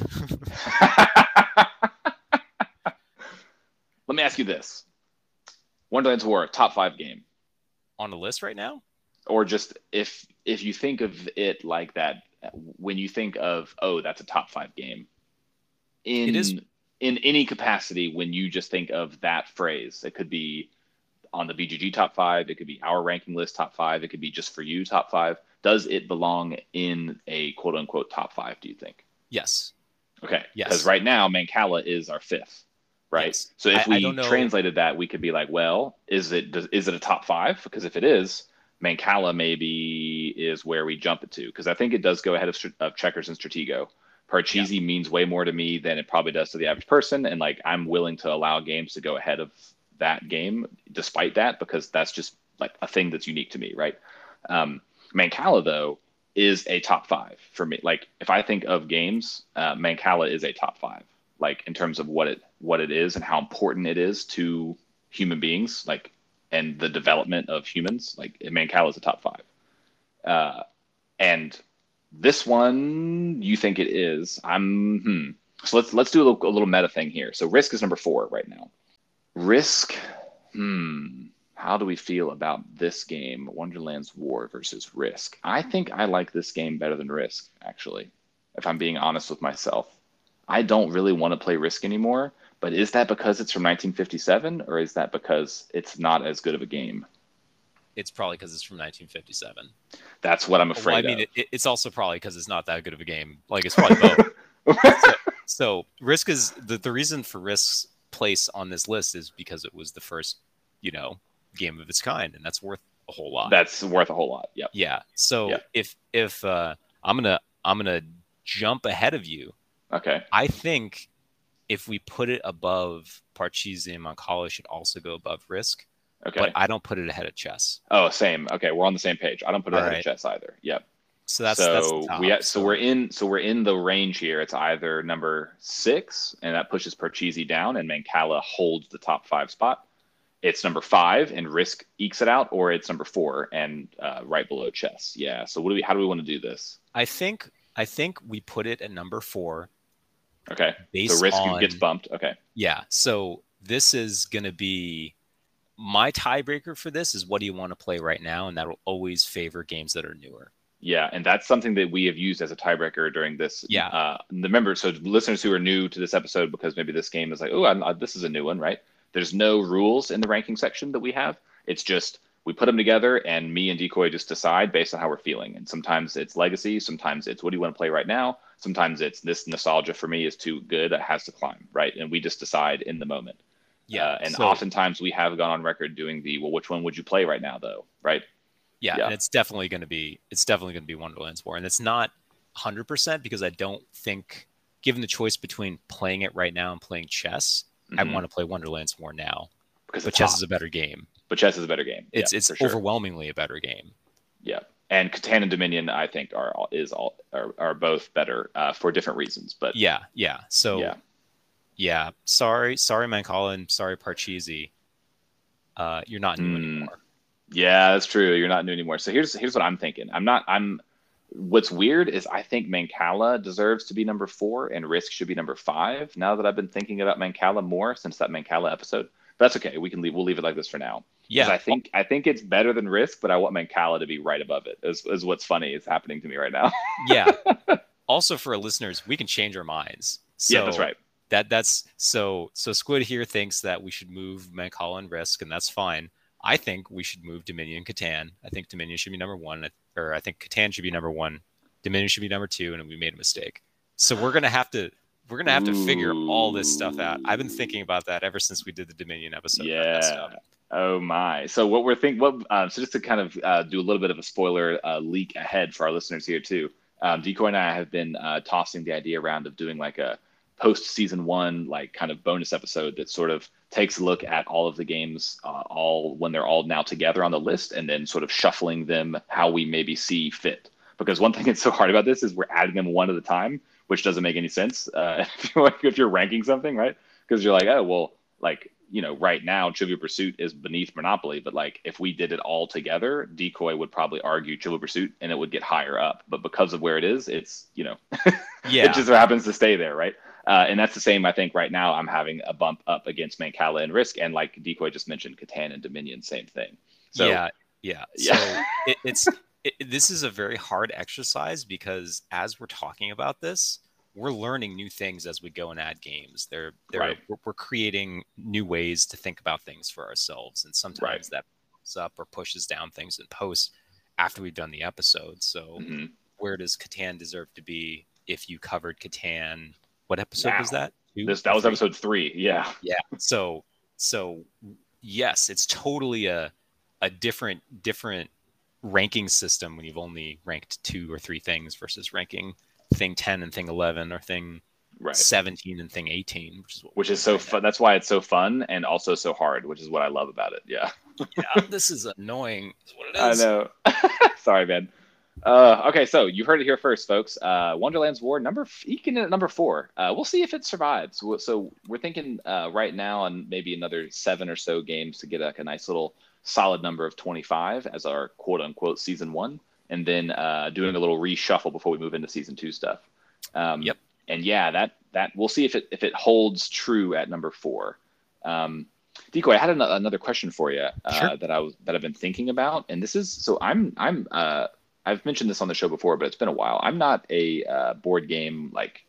Let me ask you this. Wonderlands war top five game. On the list right now? Or just if if you think of it like that when you think of oh that's a top five game in it is. in any capacity when you just think of that phrase. It could be on the BGG top five. It could be our ranking list top five. It could be just for you top five. Does it belong in a quote unquote top five? Do you think? Yes. Okay. Yes. Because right now Mancala is our fifth. Right. Yes. So if I, we I translated that, we could be like, well, is it does, is it a top five? Because if it is, Mancala maybe is where we jump it to. Because I think it does go ahead of, of checkers and Stratego. Parcheesi yeah. means way more to me than it probably does to the average person. And like I'm willing to allow games to go ahead of that game despite that because that's just like a thing that's unique to me, right? Um, Mancala though is a top five for me. Like if I think of games, uh, Mancala is a top five. Like in terms of what it what it is and how important it is to human beings, like and the development of humans. Like Mancala is a top five. Uh, and This one, you think it is? I'm. Hmm. So let's let's do a little, a little meta thing here. So Risk is number four right now. Risk. Hmm. How do we feel about this game, Wonderland's War versus Risk? I think I like this game better than Risk, actually. If I'm being honest with myself, I don't really want to play Risk anymore. But is that because it's from 1957, or is that because it's not as good of a game? It's probably because it's from 1957. That's what I'm afraid. Well, I mean, it, it's also probably because it's not that good of a game. Like it's probably both. so, so, Risk is the the reason for Risk's place on this list is because it was the first, you know, game of its kind, and that's worth a whole lot. That's worth a whole lot. Yep. Yeah. So yep. if if uh, I'm gonna I'm gonna jump ahead of you. Okay. I think if we put it above Parcheesi and Mancala, should also go above Risk. Okay. But I don't put it ahead of chess. Oh, same. Okay, we're on the same page. I don't put it All ahead right. of chess either. Yep. So that's so that's we so. so. we're in so we're in the range here. It's either number six, and that pushes Parcheesi down, and Mancala holds the top five spot. It's number five, and Risk ekes it out, or it's number four and uh, right below chess. Yeah. So what do we? How do we want to do this? I think I think we put it at number four. Okay. Based so Risk on, gets bumped. Okay. Yeah. So this is going to be my tiebreaker for this is what do you want to play right now, and that will always favor games that are newer. Yeah, and that's something that we have used as a tiebreaker during this. Yeah. Uh, the members, so listeners who are new to this episode because maybe this game is like, oh, this is a new one, right? There's no rules in the ranking section that we have. It's just we put them together, and me and Decoy just decide based on how we're feeling. And sometimes it's legacy, sometimes it's what do you want to play right now, sometimes it's this nostalgia for me is too good, it has to climb, right? And we just decide in the moment. Yeah. Uh, and so, oftentimes we have gone on record doing the well, which one would you play right now, though, right? Yeah, yeah. and it's definitely going to be it's definitely going to be Wonderland's War, and it's not hundred percent because I don't think, given the choice between playing it right now and playing chess, mm-hmm. I want to play Wonderland's War now. Because but chess hot. is a better game. But chess is a better game. It's yeah, it's overwhelmingly sure. a better game. Yeah, and Catan and Dominion, I think, are is all are, are both better uh, for different reasons. But yeah, yeah. So yeah, yeah. Sorry, sorry, Mancala, sorry, Parcheesi. Uh, you're not new mm. anymore. Yeah, that's true. You're not new anymore. So here's here's what I'm thinking. I'm not. I'm. What's weird is I think Mancala deserves to be number four and Risk should be number five. Now that I've been thinking about Mancala more since that Mancala episode, but that's okay. We can leave. We'll leave it like this for now. Yeah, I think I think it's better than Risk, but I want Mancala to be right above it. Is is what's funny is happening to me right now. yeah. Also, for our listeners, we can change our minds. So yeah, that's right. That that's so so. Squid here thinks that we should move Mancala and Risk, and that's fine. I think we should move Dominion Catan. I think Dominion should be number one, or I think Catan should be number one. Dominion should be number two, and we made a mistake. So we're gonna have to we're gonna have to figure all this stuff out. I've been thinking about that ever since we did the Dominion episode. Yeah. Oh my! So what we're thinking, what uh, so just to kind of uh, do a little bit of a spoiler uh, leak ahead for our listeners here too. Um, Decoy and I have been uh, tossing the idea around of doing like a post season one like kind of bonus episode that sort of takes a look at all of the games uh, all when they're all now together on the list and then sort of shuffling them how we maybe see fit. Because one thing that's so hard about this is we're adding them one at a time, which doesn't make any sense uh, if you're ranking something, right? Because you're like, oh well, like you know, right now Trivial Pursuit is beneath Monopoly, but like if we did it all together, Decoy would probably argue Trivial Pursuit and it would get higher up. But because of where it is, it's you know, yeah, it just happens to stay there, right? Uh, and that's the same. I think right now I'm having a bump up against Mancala and Risk, and like Decoy just mentioned, Catan and Dominion, same thing. So, yeah, yeah. yeah. So it, it's it, this is a very hard exercise because as we're talking about this, we're learning new things as we go and add games. They're, they're right. we're, we're, creating new ways to think about things for ourselves, and sometimes right. that pulls up or pushes down things in post after we've done the episode. So, mm-hmm. where does Catan deserve to be if you covered Catan? What episode now. was that? Two, this that was episode three. Yeah. Yeah. So so yes, it's totally a a different different ranking system when you've only ranked two or three things versus ranking thing 10 and thing 11 or thing right. 17 and thing 18 which is which is so right fun that's why it's so fun and also so hard which is what i love about it yeah yeah this is annoying is what it is i know sorry man uh, okay so you heard it here first folks uh, wonderland's war number eking at number four uh, we'll see if it survives so we're thinking uh, right now on maybe another seven or so games to get like a nice little solid number of 25 as our quote unquote season one and then uh, doing a little reshuffle before we move into season two stuff. Um, yep. And yeah, that that we'll see if it if it holds true at number four. Um, Decoy, I had an, another question for you uh, sure. that I was that I've been thinking about, and this is so I'm I'm uh, I've mentioned this on the show before, but it's been a while. I'm not a uh, board game like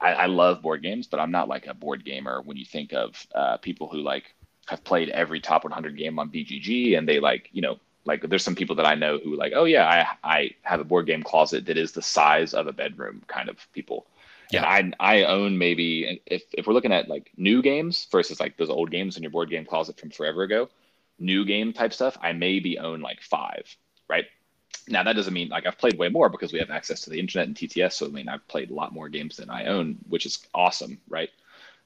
I, I, love board games, but I'm not like a board gamer. When you think of uh, people who like have played every top 100 game on BGG, and they like you know like there's some people that I know who like oh yeah I I have a board game closet that is the size of a bedroom kind of people. Yeah. And I I own maybe if if we're looking at like new games versus like those old games in your board game closet from forever ago, new game type stuff, I maybe own like five, right? Now that doesn't mean like I've played way more because we have access to the internet and TTS. So I mean I've played a lot more games than I own, which is awesome, right?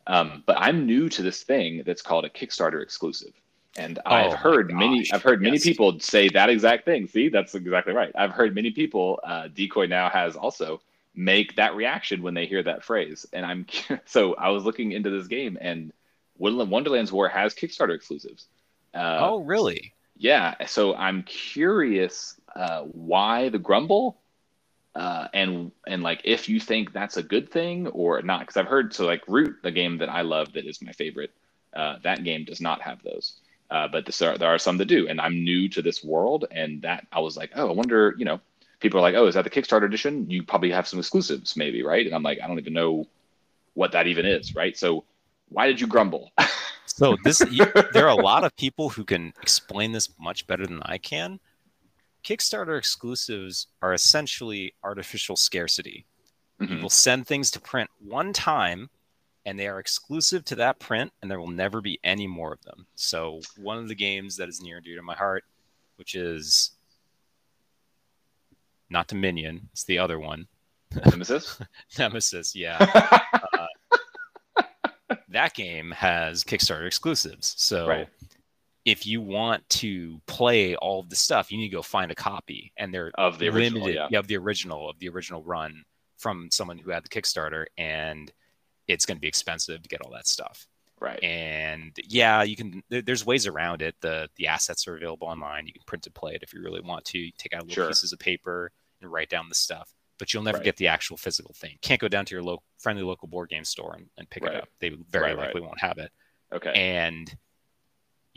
Um, but I'm new to this thing that's called a Kickstarter exclusive, and oh I've heard many I've heard many yes. people say that exact thing. See, that's exactly right. I've heard many people. Uh, Decoy now has also make that reaction when they hear that phrase, and I'm so I was looking into this game, and Woodland Wonderland's War has Kickstarter exclusives. Uh, oh, really? Yeah. So I'm curious uh, why the grumble, uh, and and like if you think that's a good thing or not, because I've heard so like Root, the game that I love that is my favorite, uh, that game does not have those. Uh, but this are, there are some that do, and I'm new to this world, and that I was like, oh, I wonder, you know, people are like, oh, is that the Kickstarter edition? You probably have some exclusives, maybe, right? And I'm like, I don't even know what that even is, right? So why did you grumble? so this, you, there are a lot of people who can explain this much better than I can. Kickstarter exclusives are essentially artificial scarcity. Mm-hmm. You will send things to print one time and they are exclusive to that print and there will never be any more of them. So one of the games that is near and dear to my heart, which is not Dominion, it's the other one. Nemesis? Nemesis, yeah. uh, that game has Kickstarter exclusives. So right if you want to play all of the stuff, you need to go find a copy, and they're of the original, limited, yeah. of the original of the original run from someone who had the Kickstarter, and it's going to be expensive to get all that stuff. Right. And yeah, you can. There's ways around it. the The assets are available online. You can print and play it if you really want to. You take out little sure. pieces of paper and write down the stuff, but you'll never right. get the actual physical thing. Can't go down to your local friendly local board game store and, and pick right. it up. They very right, likely won't have it. Okay. And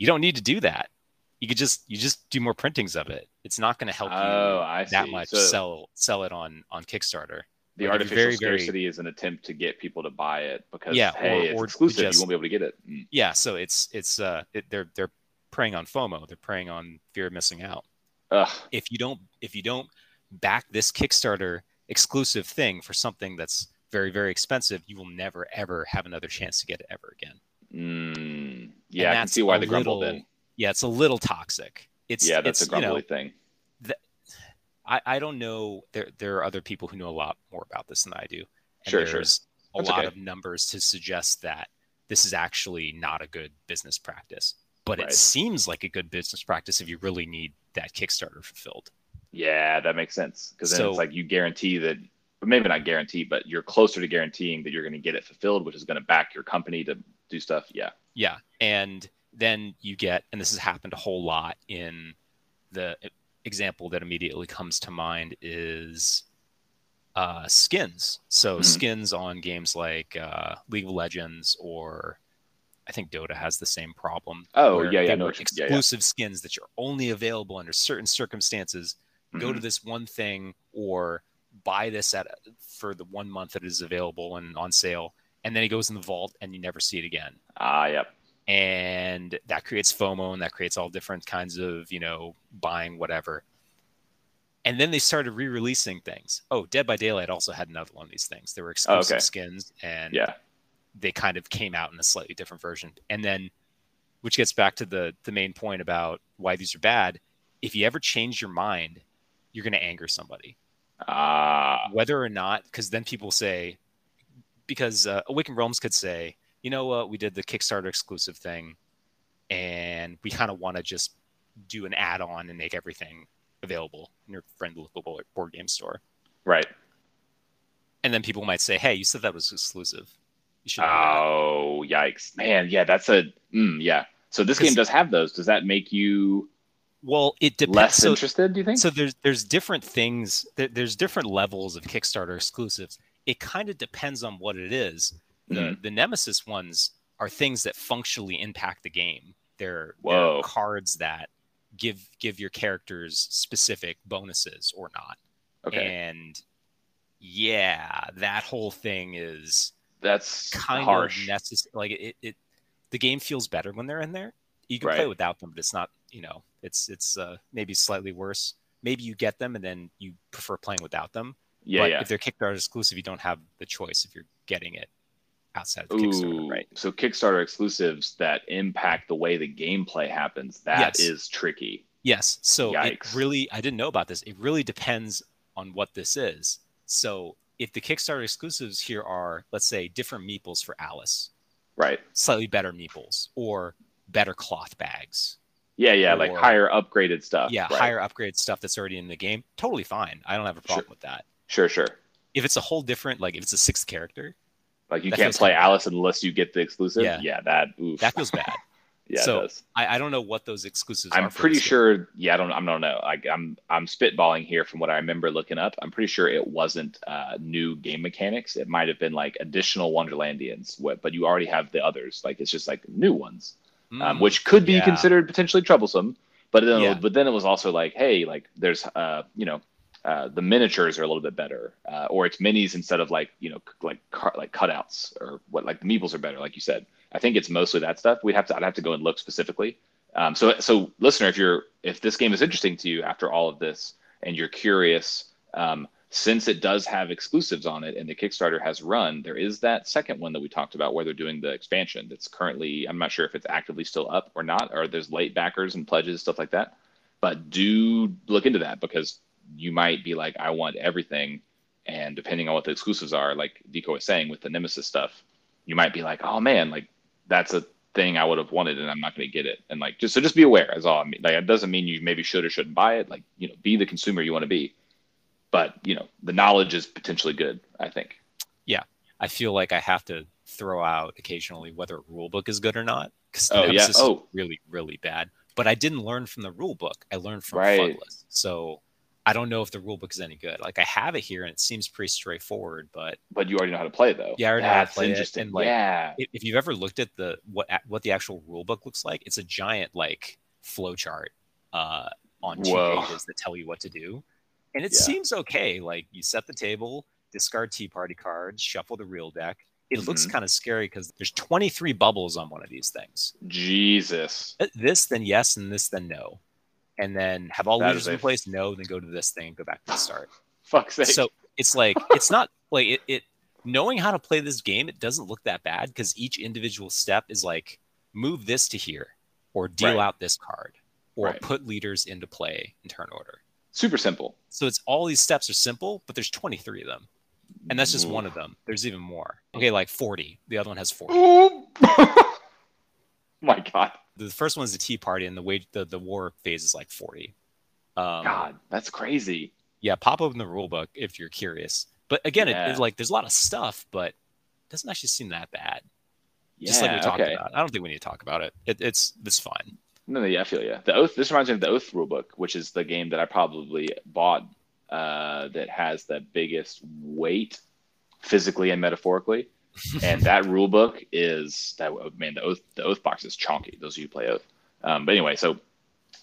you don't need to do that. You could just you just do more printings of it. It's not going to help oh, you that much so sell sell it on on Kickstarter. The like artificial very, scarcity very, is an attempt to get people to buy it because yeah, hey, or, it's exclusive. Just, you won't be able to get it. Mm. Yeah, so it's it's uh it, they're they're preying on FOMO. They're preying on fear of missing out. Ugh. If you don't if you don't back this Kickstarter exclusive thing for something that's very very expensive, you will never ever have another chance to get it ever again. Mm, yeah, I can see why the grumble then. Yeah, it's a little toxic. It's yeah, that's it's, a grumbly you know, thing. The, I I don't know. There there are other people who know a lot more about this than I do. And sure, there's sure. a lot okay. of numbers to suggest that this is actually not a good business practice. But right. it seems like a good business practice if you really need that Kickstarter fulfilled. Yeah, that makes sense because then so, it's like you guarantee that but maybe not guarantee, but you're closer to guaranteeing that you're going to get it fulfilled, which is going to back your company to do stuff. Yeah. Yeah. And then you get, and this has happened a whole lot in the example that immediately comes to mind is uh, skins. So mm-hmm. skins on games like uh, League of Legends or I think Dota has the same problem. Oh yeah, yeah, no, exclusive yeah, yeah. skins that you're only available under certain circumstances. Mm-hmm. Go to mm-hmm. this one thing or buy this at for the one month that it is available and on sale, and then it goes in the vault and you never see it again. Ah, yep. And that creates FOMO and that creates all different kinds of you know buying whatever. And then they started re-releasing things. Oh, Dead by Daylight also had another one of these things. There were exclusive oh, okay. skins, and yeah, they kind of came out in a slightly different version. And then, which gets back to the the main point about why these are bad. If you ever change your mind, you're going to anger somebody. Uh, Whether or not, because then people say, because uh, Awakened Realms could say, you know what, we did the Kickstarter exclusive thing, and we kind of want to just do an add-on and make everything available in your friendly local board game store. Right. And then people might say, "Hey, you said that was exclusive." Oh, yikes, man! Yeah, that's a mm, yeah. So this game does have those. Does that make you well, it depends. less so, interested. Do you think? so there's there's different things. There, there's different levels of Kickstarter exclusives. It kind of depends on what it is. The Mhm. the Nemesis ones are things that functionally impact the game. They're, they're cards that give give your characters specific bonuses or not. okay, And yeah, that whole thing is that's kind harsh. of necessary. Like it, it, the game feels better when they're in there. You can play without them, but it's not. You know, it's it's uh, maybe slightly worse. Maybe you get them and then you prefer playing without them. Yeah, but yeah. if they're Kickstarter exclusive, you don't have the choice if you're getting it outside of Kickstarter, right? so Kickstarter exclusives that impact the way the gameplay happens. That is Yes. tricky. Yes. So Yikes. it really, I didn't know about this. It really depends on what this is. So if the Kickstarter exclusives here are, let's say, different meeples for Alice, Right. slightly better meeples, or better cloth bags, Yeah, yeah, like higher upgraded stuff. yeah, right. higher upgrade stuff that's already in the game, totally fine. I don't have a problem Sure. with that. Sure, sure. If it's a whole different, like if it's a sixth character, Like you can't play Alice unless you get the exclusive. Yeah. that oof. that feels bad. yeah, so, it does. I, I don't know what those exclusives are. I'm pretty this game. sure. Yeah, I don't. I don't know. Like I'm. I'm spitballing here from what I remember looking up. I'm pretty sure it wasn't uh, new game mechanics. It might have been like additional Wonderlandians. What? But you already have the others. Like it's just like new ones, um, Mm, which could be yeah. considered potentially troublesome. But then, Yeah. but then it was also like, hey, like there's, uh, you know, uh, the miniatures are a little bit better, uh, or it's minis instead of like, you know, like car- like cutouts or what, like the meeples are better, like you said. I think it's mostly that stuff. We'd have to, I'd have to go and look specifically. Um, so, so listener, if you're, if this game is interesting to you after all of this, and you're curious, um, since it does have exclusives on it and the Kickstarter has run, there is that second one that we talked about where they're doing the expansion. That's currently, I'm not sure if it's actively still up or not, or there's late backers and pledges, stuff like that. But do look into that because you might be like, I want everything. And depending on what the exclusives are, like Decoy was saying with the Nemesis stuff, you might be like, oh man, like that's a thing I would have wanted and I'm not going to get it. And like, just so just be aware as all. I mean, like, it doesn't mean you maybe should or shouldn't buy it. Like, you know, be the consumer you want to be but you know the knowledge is potentially good i think Yeah. I feel like I have to throw out occasionally whether a rule book is good or not because Oh, yeah. Oh. really really bad. But I didn't learn from the rule book. I learned from Right. Fugless. So I don't know if the rule book is any good. Like I have it here and it seems pretty straightforward, but but you already know how to play though Yeah, I already know how to that's play it, interesting and, like, yeah if, you've ever looked at the what what the actual rule book looks like, it's a giant like flow chart uh, on two Whoa. pages that tell you what to do, and it Yeah. seems okay. Like you set the table, discard tea party cards, shuffle the real deck. It looks Mhm. kind of scary because there's 23 bubbles on one of these things. jesus Uh, This, then yes, and this, then no, and then have all That leaders in place. No, then go to this thing and go back to the start. fuck's sake So it's like it's not like it, it knowing how to play this game, it doesn't look that bad because each individual step is like move this to here or deal Right. out this card or Right. put leaders into play in turn order. super simple So it's all these steps are simple, but there's 23 of them. And that's just mm. one of them. There's even more. Okay, like 40. The other one has 40. My god The first one's the tea party and the wage the, the war phase is like 40. Um, god that's crazy yeah, pop open the rule book if you're curious. But again, it, it's like there's a lot of stuff, but it doesn't actually seem that bad. yeah just like we talked okay about. I don't think we need to talk about it. it it's it's fine. no, no yeah i feel you the oath this reminds me of the oath rulebook which is the game that i probably bought uh, that has the biggest weight physically and metaphorically and that rule book is that man the oath the oath box is chonky. Those of you who play oath. Um, but anyway so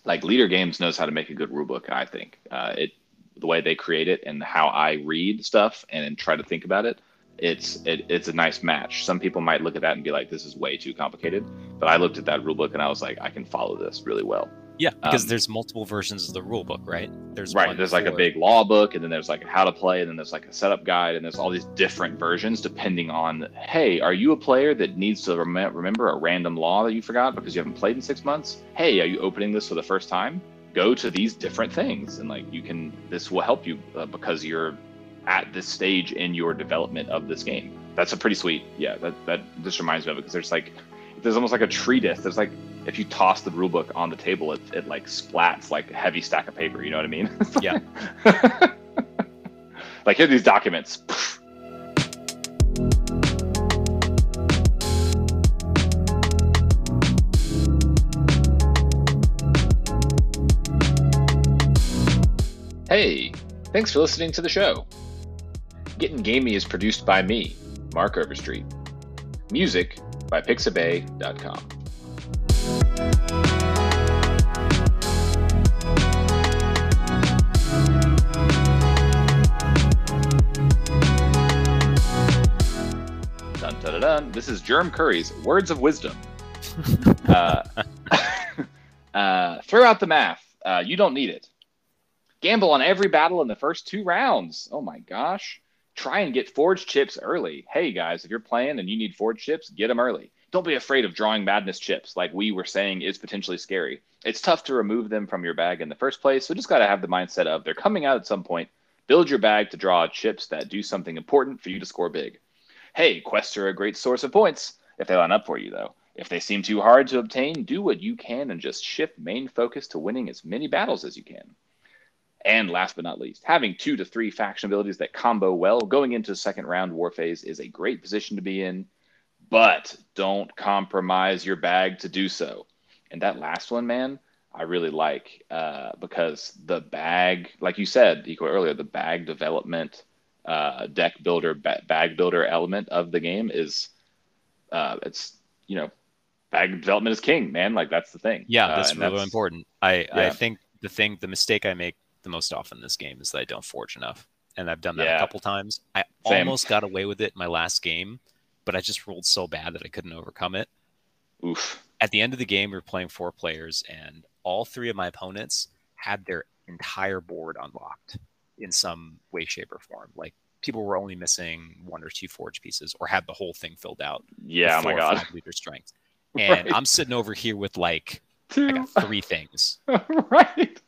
like Leder Games knows how to make a good rule book i think. Uh, it the way they create it and how i read stuff and try to think about it it's it, it's a nice match. Some people might look at that and be like this is way too complicated. But i looked at that rule book and i was like i can follow this really well Yeah, because Um, there's multiple versions of the rule book, right? There's right there's like a big law book and then there's like a how to play and then there's like a setup guide and there's all these different versions depending on hey are you a player that needs to rem- remember a random law that you forgot because you haven't played in six months? Hey are you opening this for the first time? Go to these different things and like you can this will help you uh, because you're at this stage in your development of this game. That's a pretty sweet yeah that that just reminds me of it because there's like there's almost like a treatise there's like if you toss the rule book on the table, it, it like splats like a heavy stack of paper. You know what I mean? yeah. like here these documents. Hey, thanks for listening to the show. Getting Gamey is produced by me, Mark Overstreet. Music by Pixabay.com. Dun, dun, This is Germ Curry's Words of Wisdom. uh, uh, throw out the math. Uh, you don't need it. Gamble on every battle in the first two rounds. Oh my gosh. Try and get forge chips early. Hey guys, if you're playing and you need forge chips, get them early. Don't be afraid of drawing madness chips, like we were saying is potentially scary. It's tough to remove them from your bag in the first place, so just got to have the mindset of they're coming out at some point. Build your bag to draw chips that do something important for you to score big. Hey, quests are a great source of points if they line up for you, though. If they seem too hard to obtain, do what you can and just shift main focus to winning as many battles as you can. And last but not least, having two to three faction abilities that combo well going into second round war phase is a great position to be in, but don't compromise your bag to do so. And that last one, man, I really like uh, because the bag, like you said, Decoy earlier, the bag development, uh, deck builder, ba- bag builder element of the game is, uh, it's you know, bag development is king, man. Like that's the thing. Yeah, that's really that's, important. I yeah. I think the thing, the mistake I make the most often in this game is that I don't forge enough. And I've done that yeah. a couple times. I Same. almost got away with it in my last game, but I just rolled so bad that I couldn't overcome it. Oof. At the end of the game, we were playing four players, and all three of my opponents had their entire board unlocked in some way, shape, or form. Like people were only missing one or two forge pieces, or had the whole thing filled out. Yeah, oh my god, five liter strength. And right. I'm sitting over here with like I got three things. right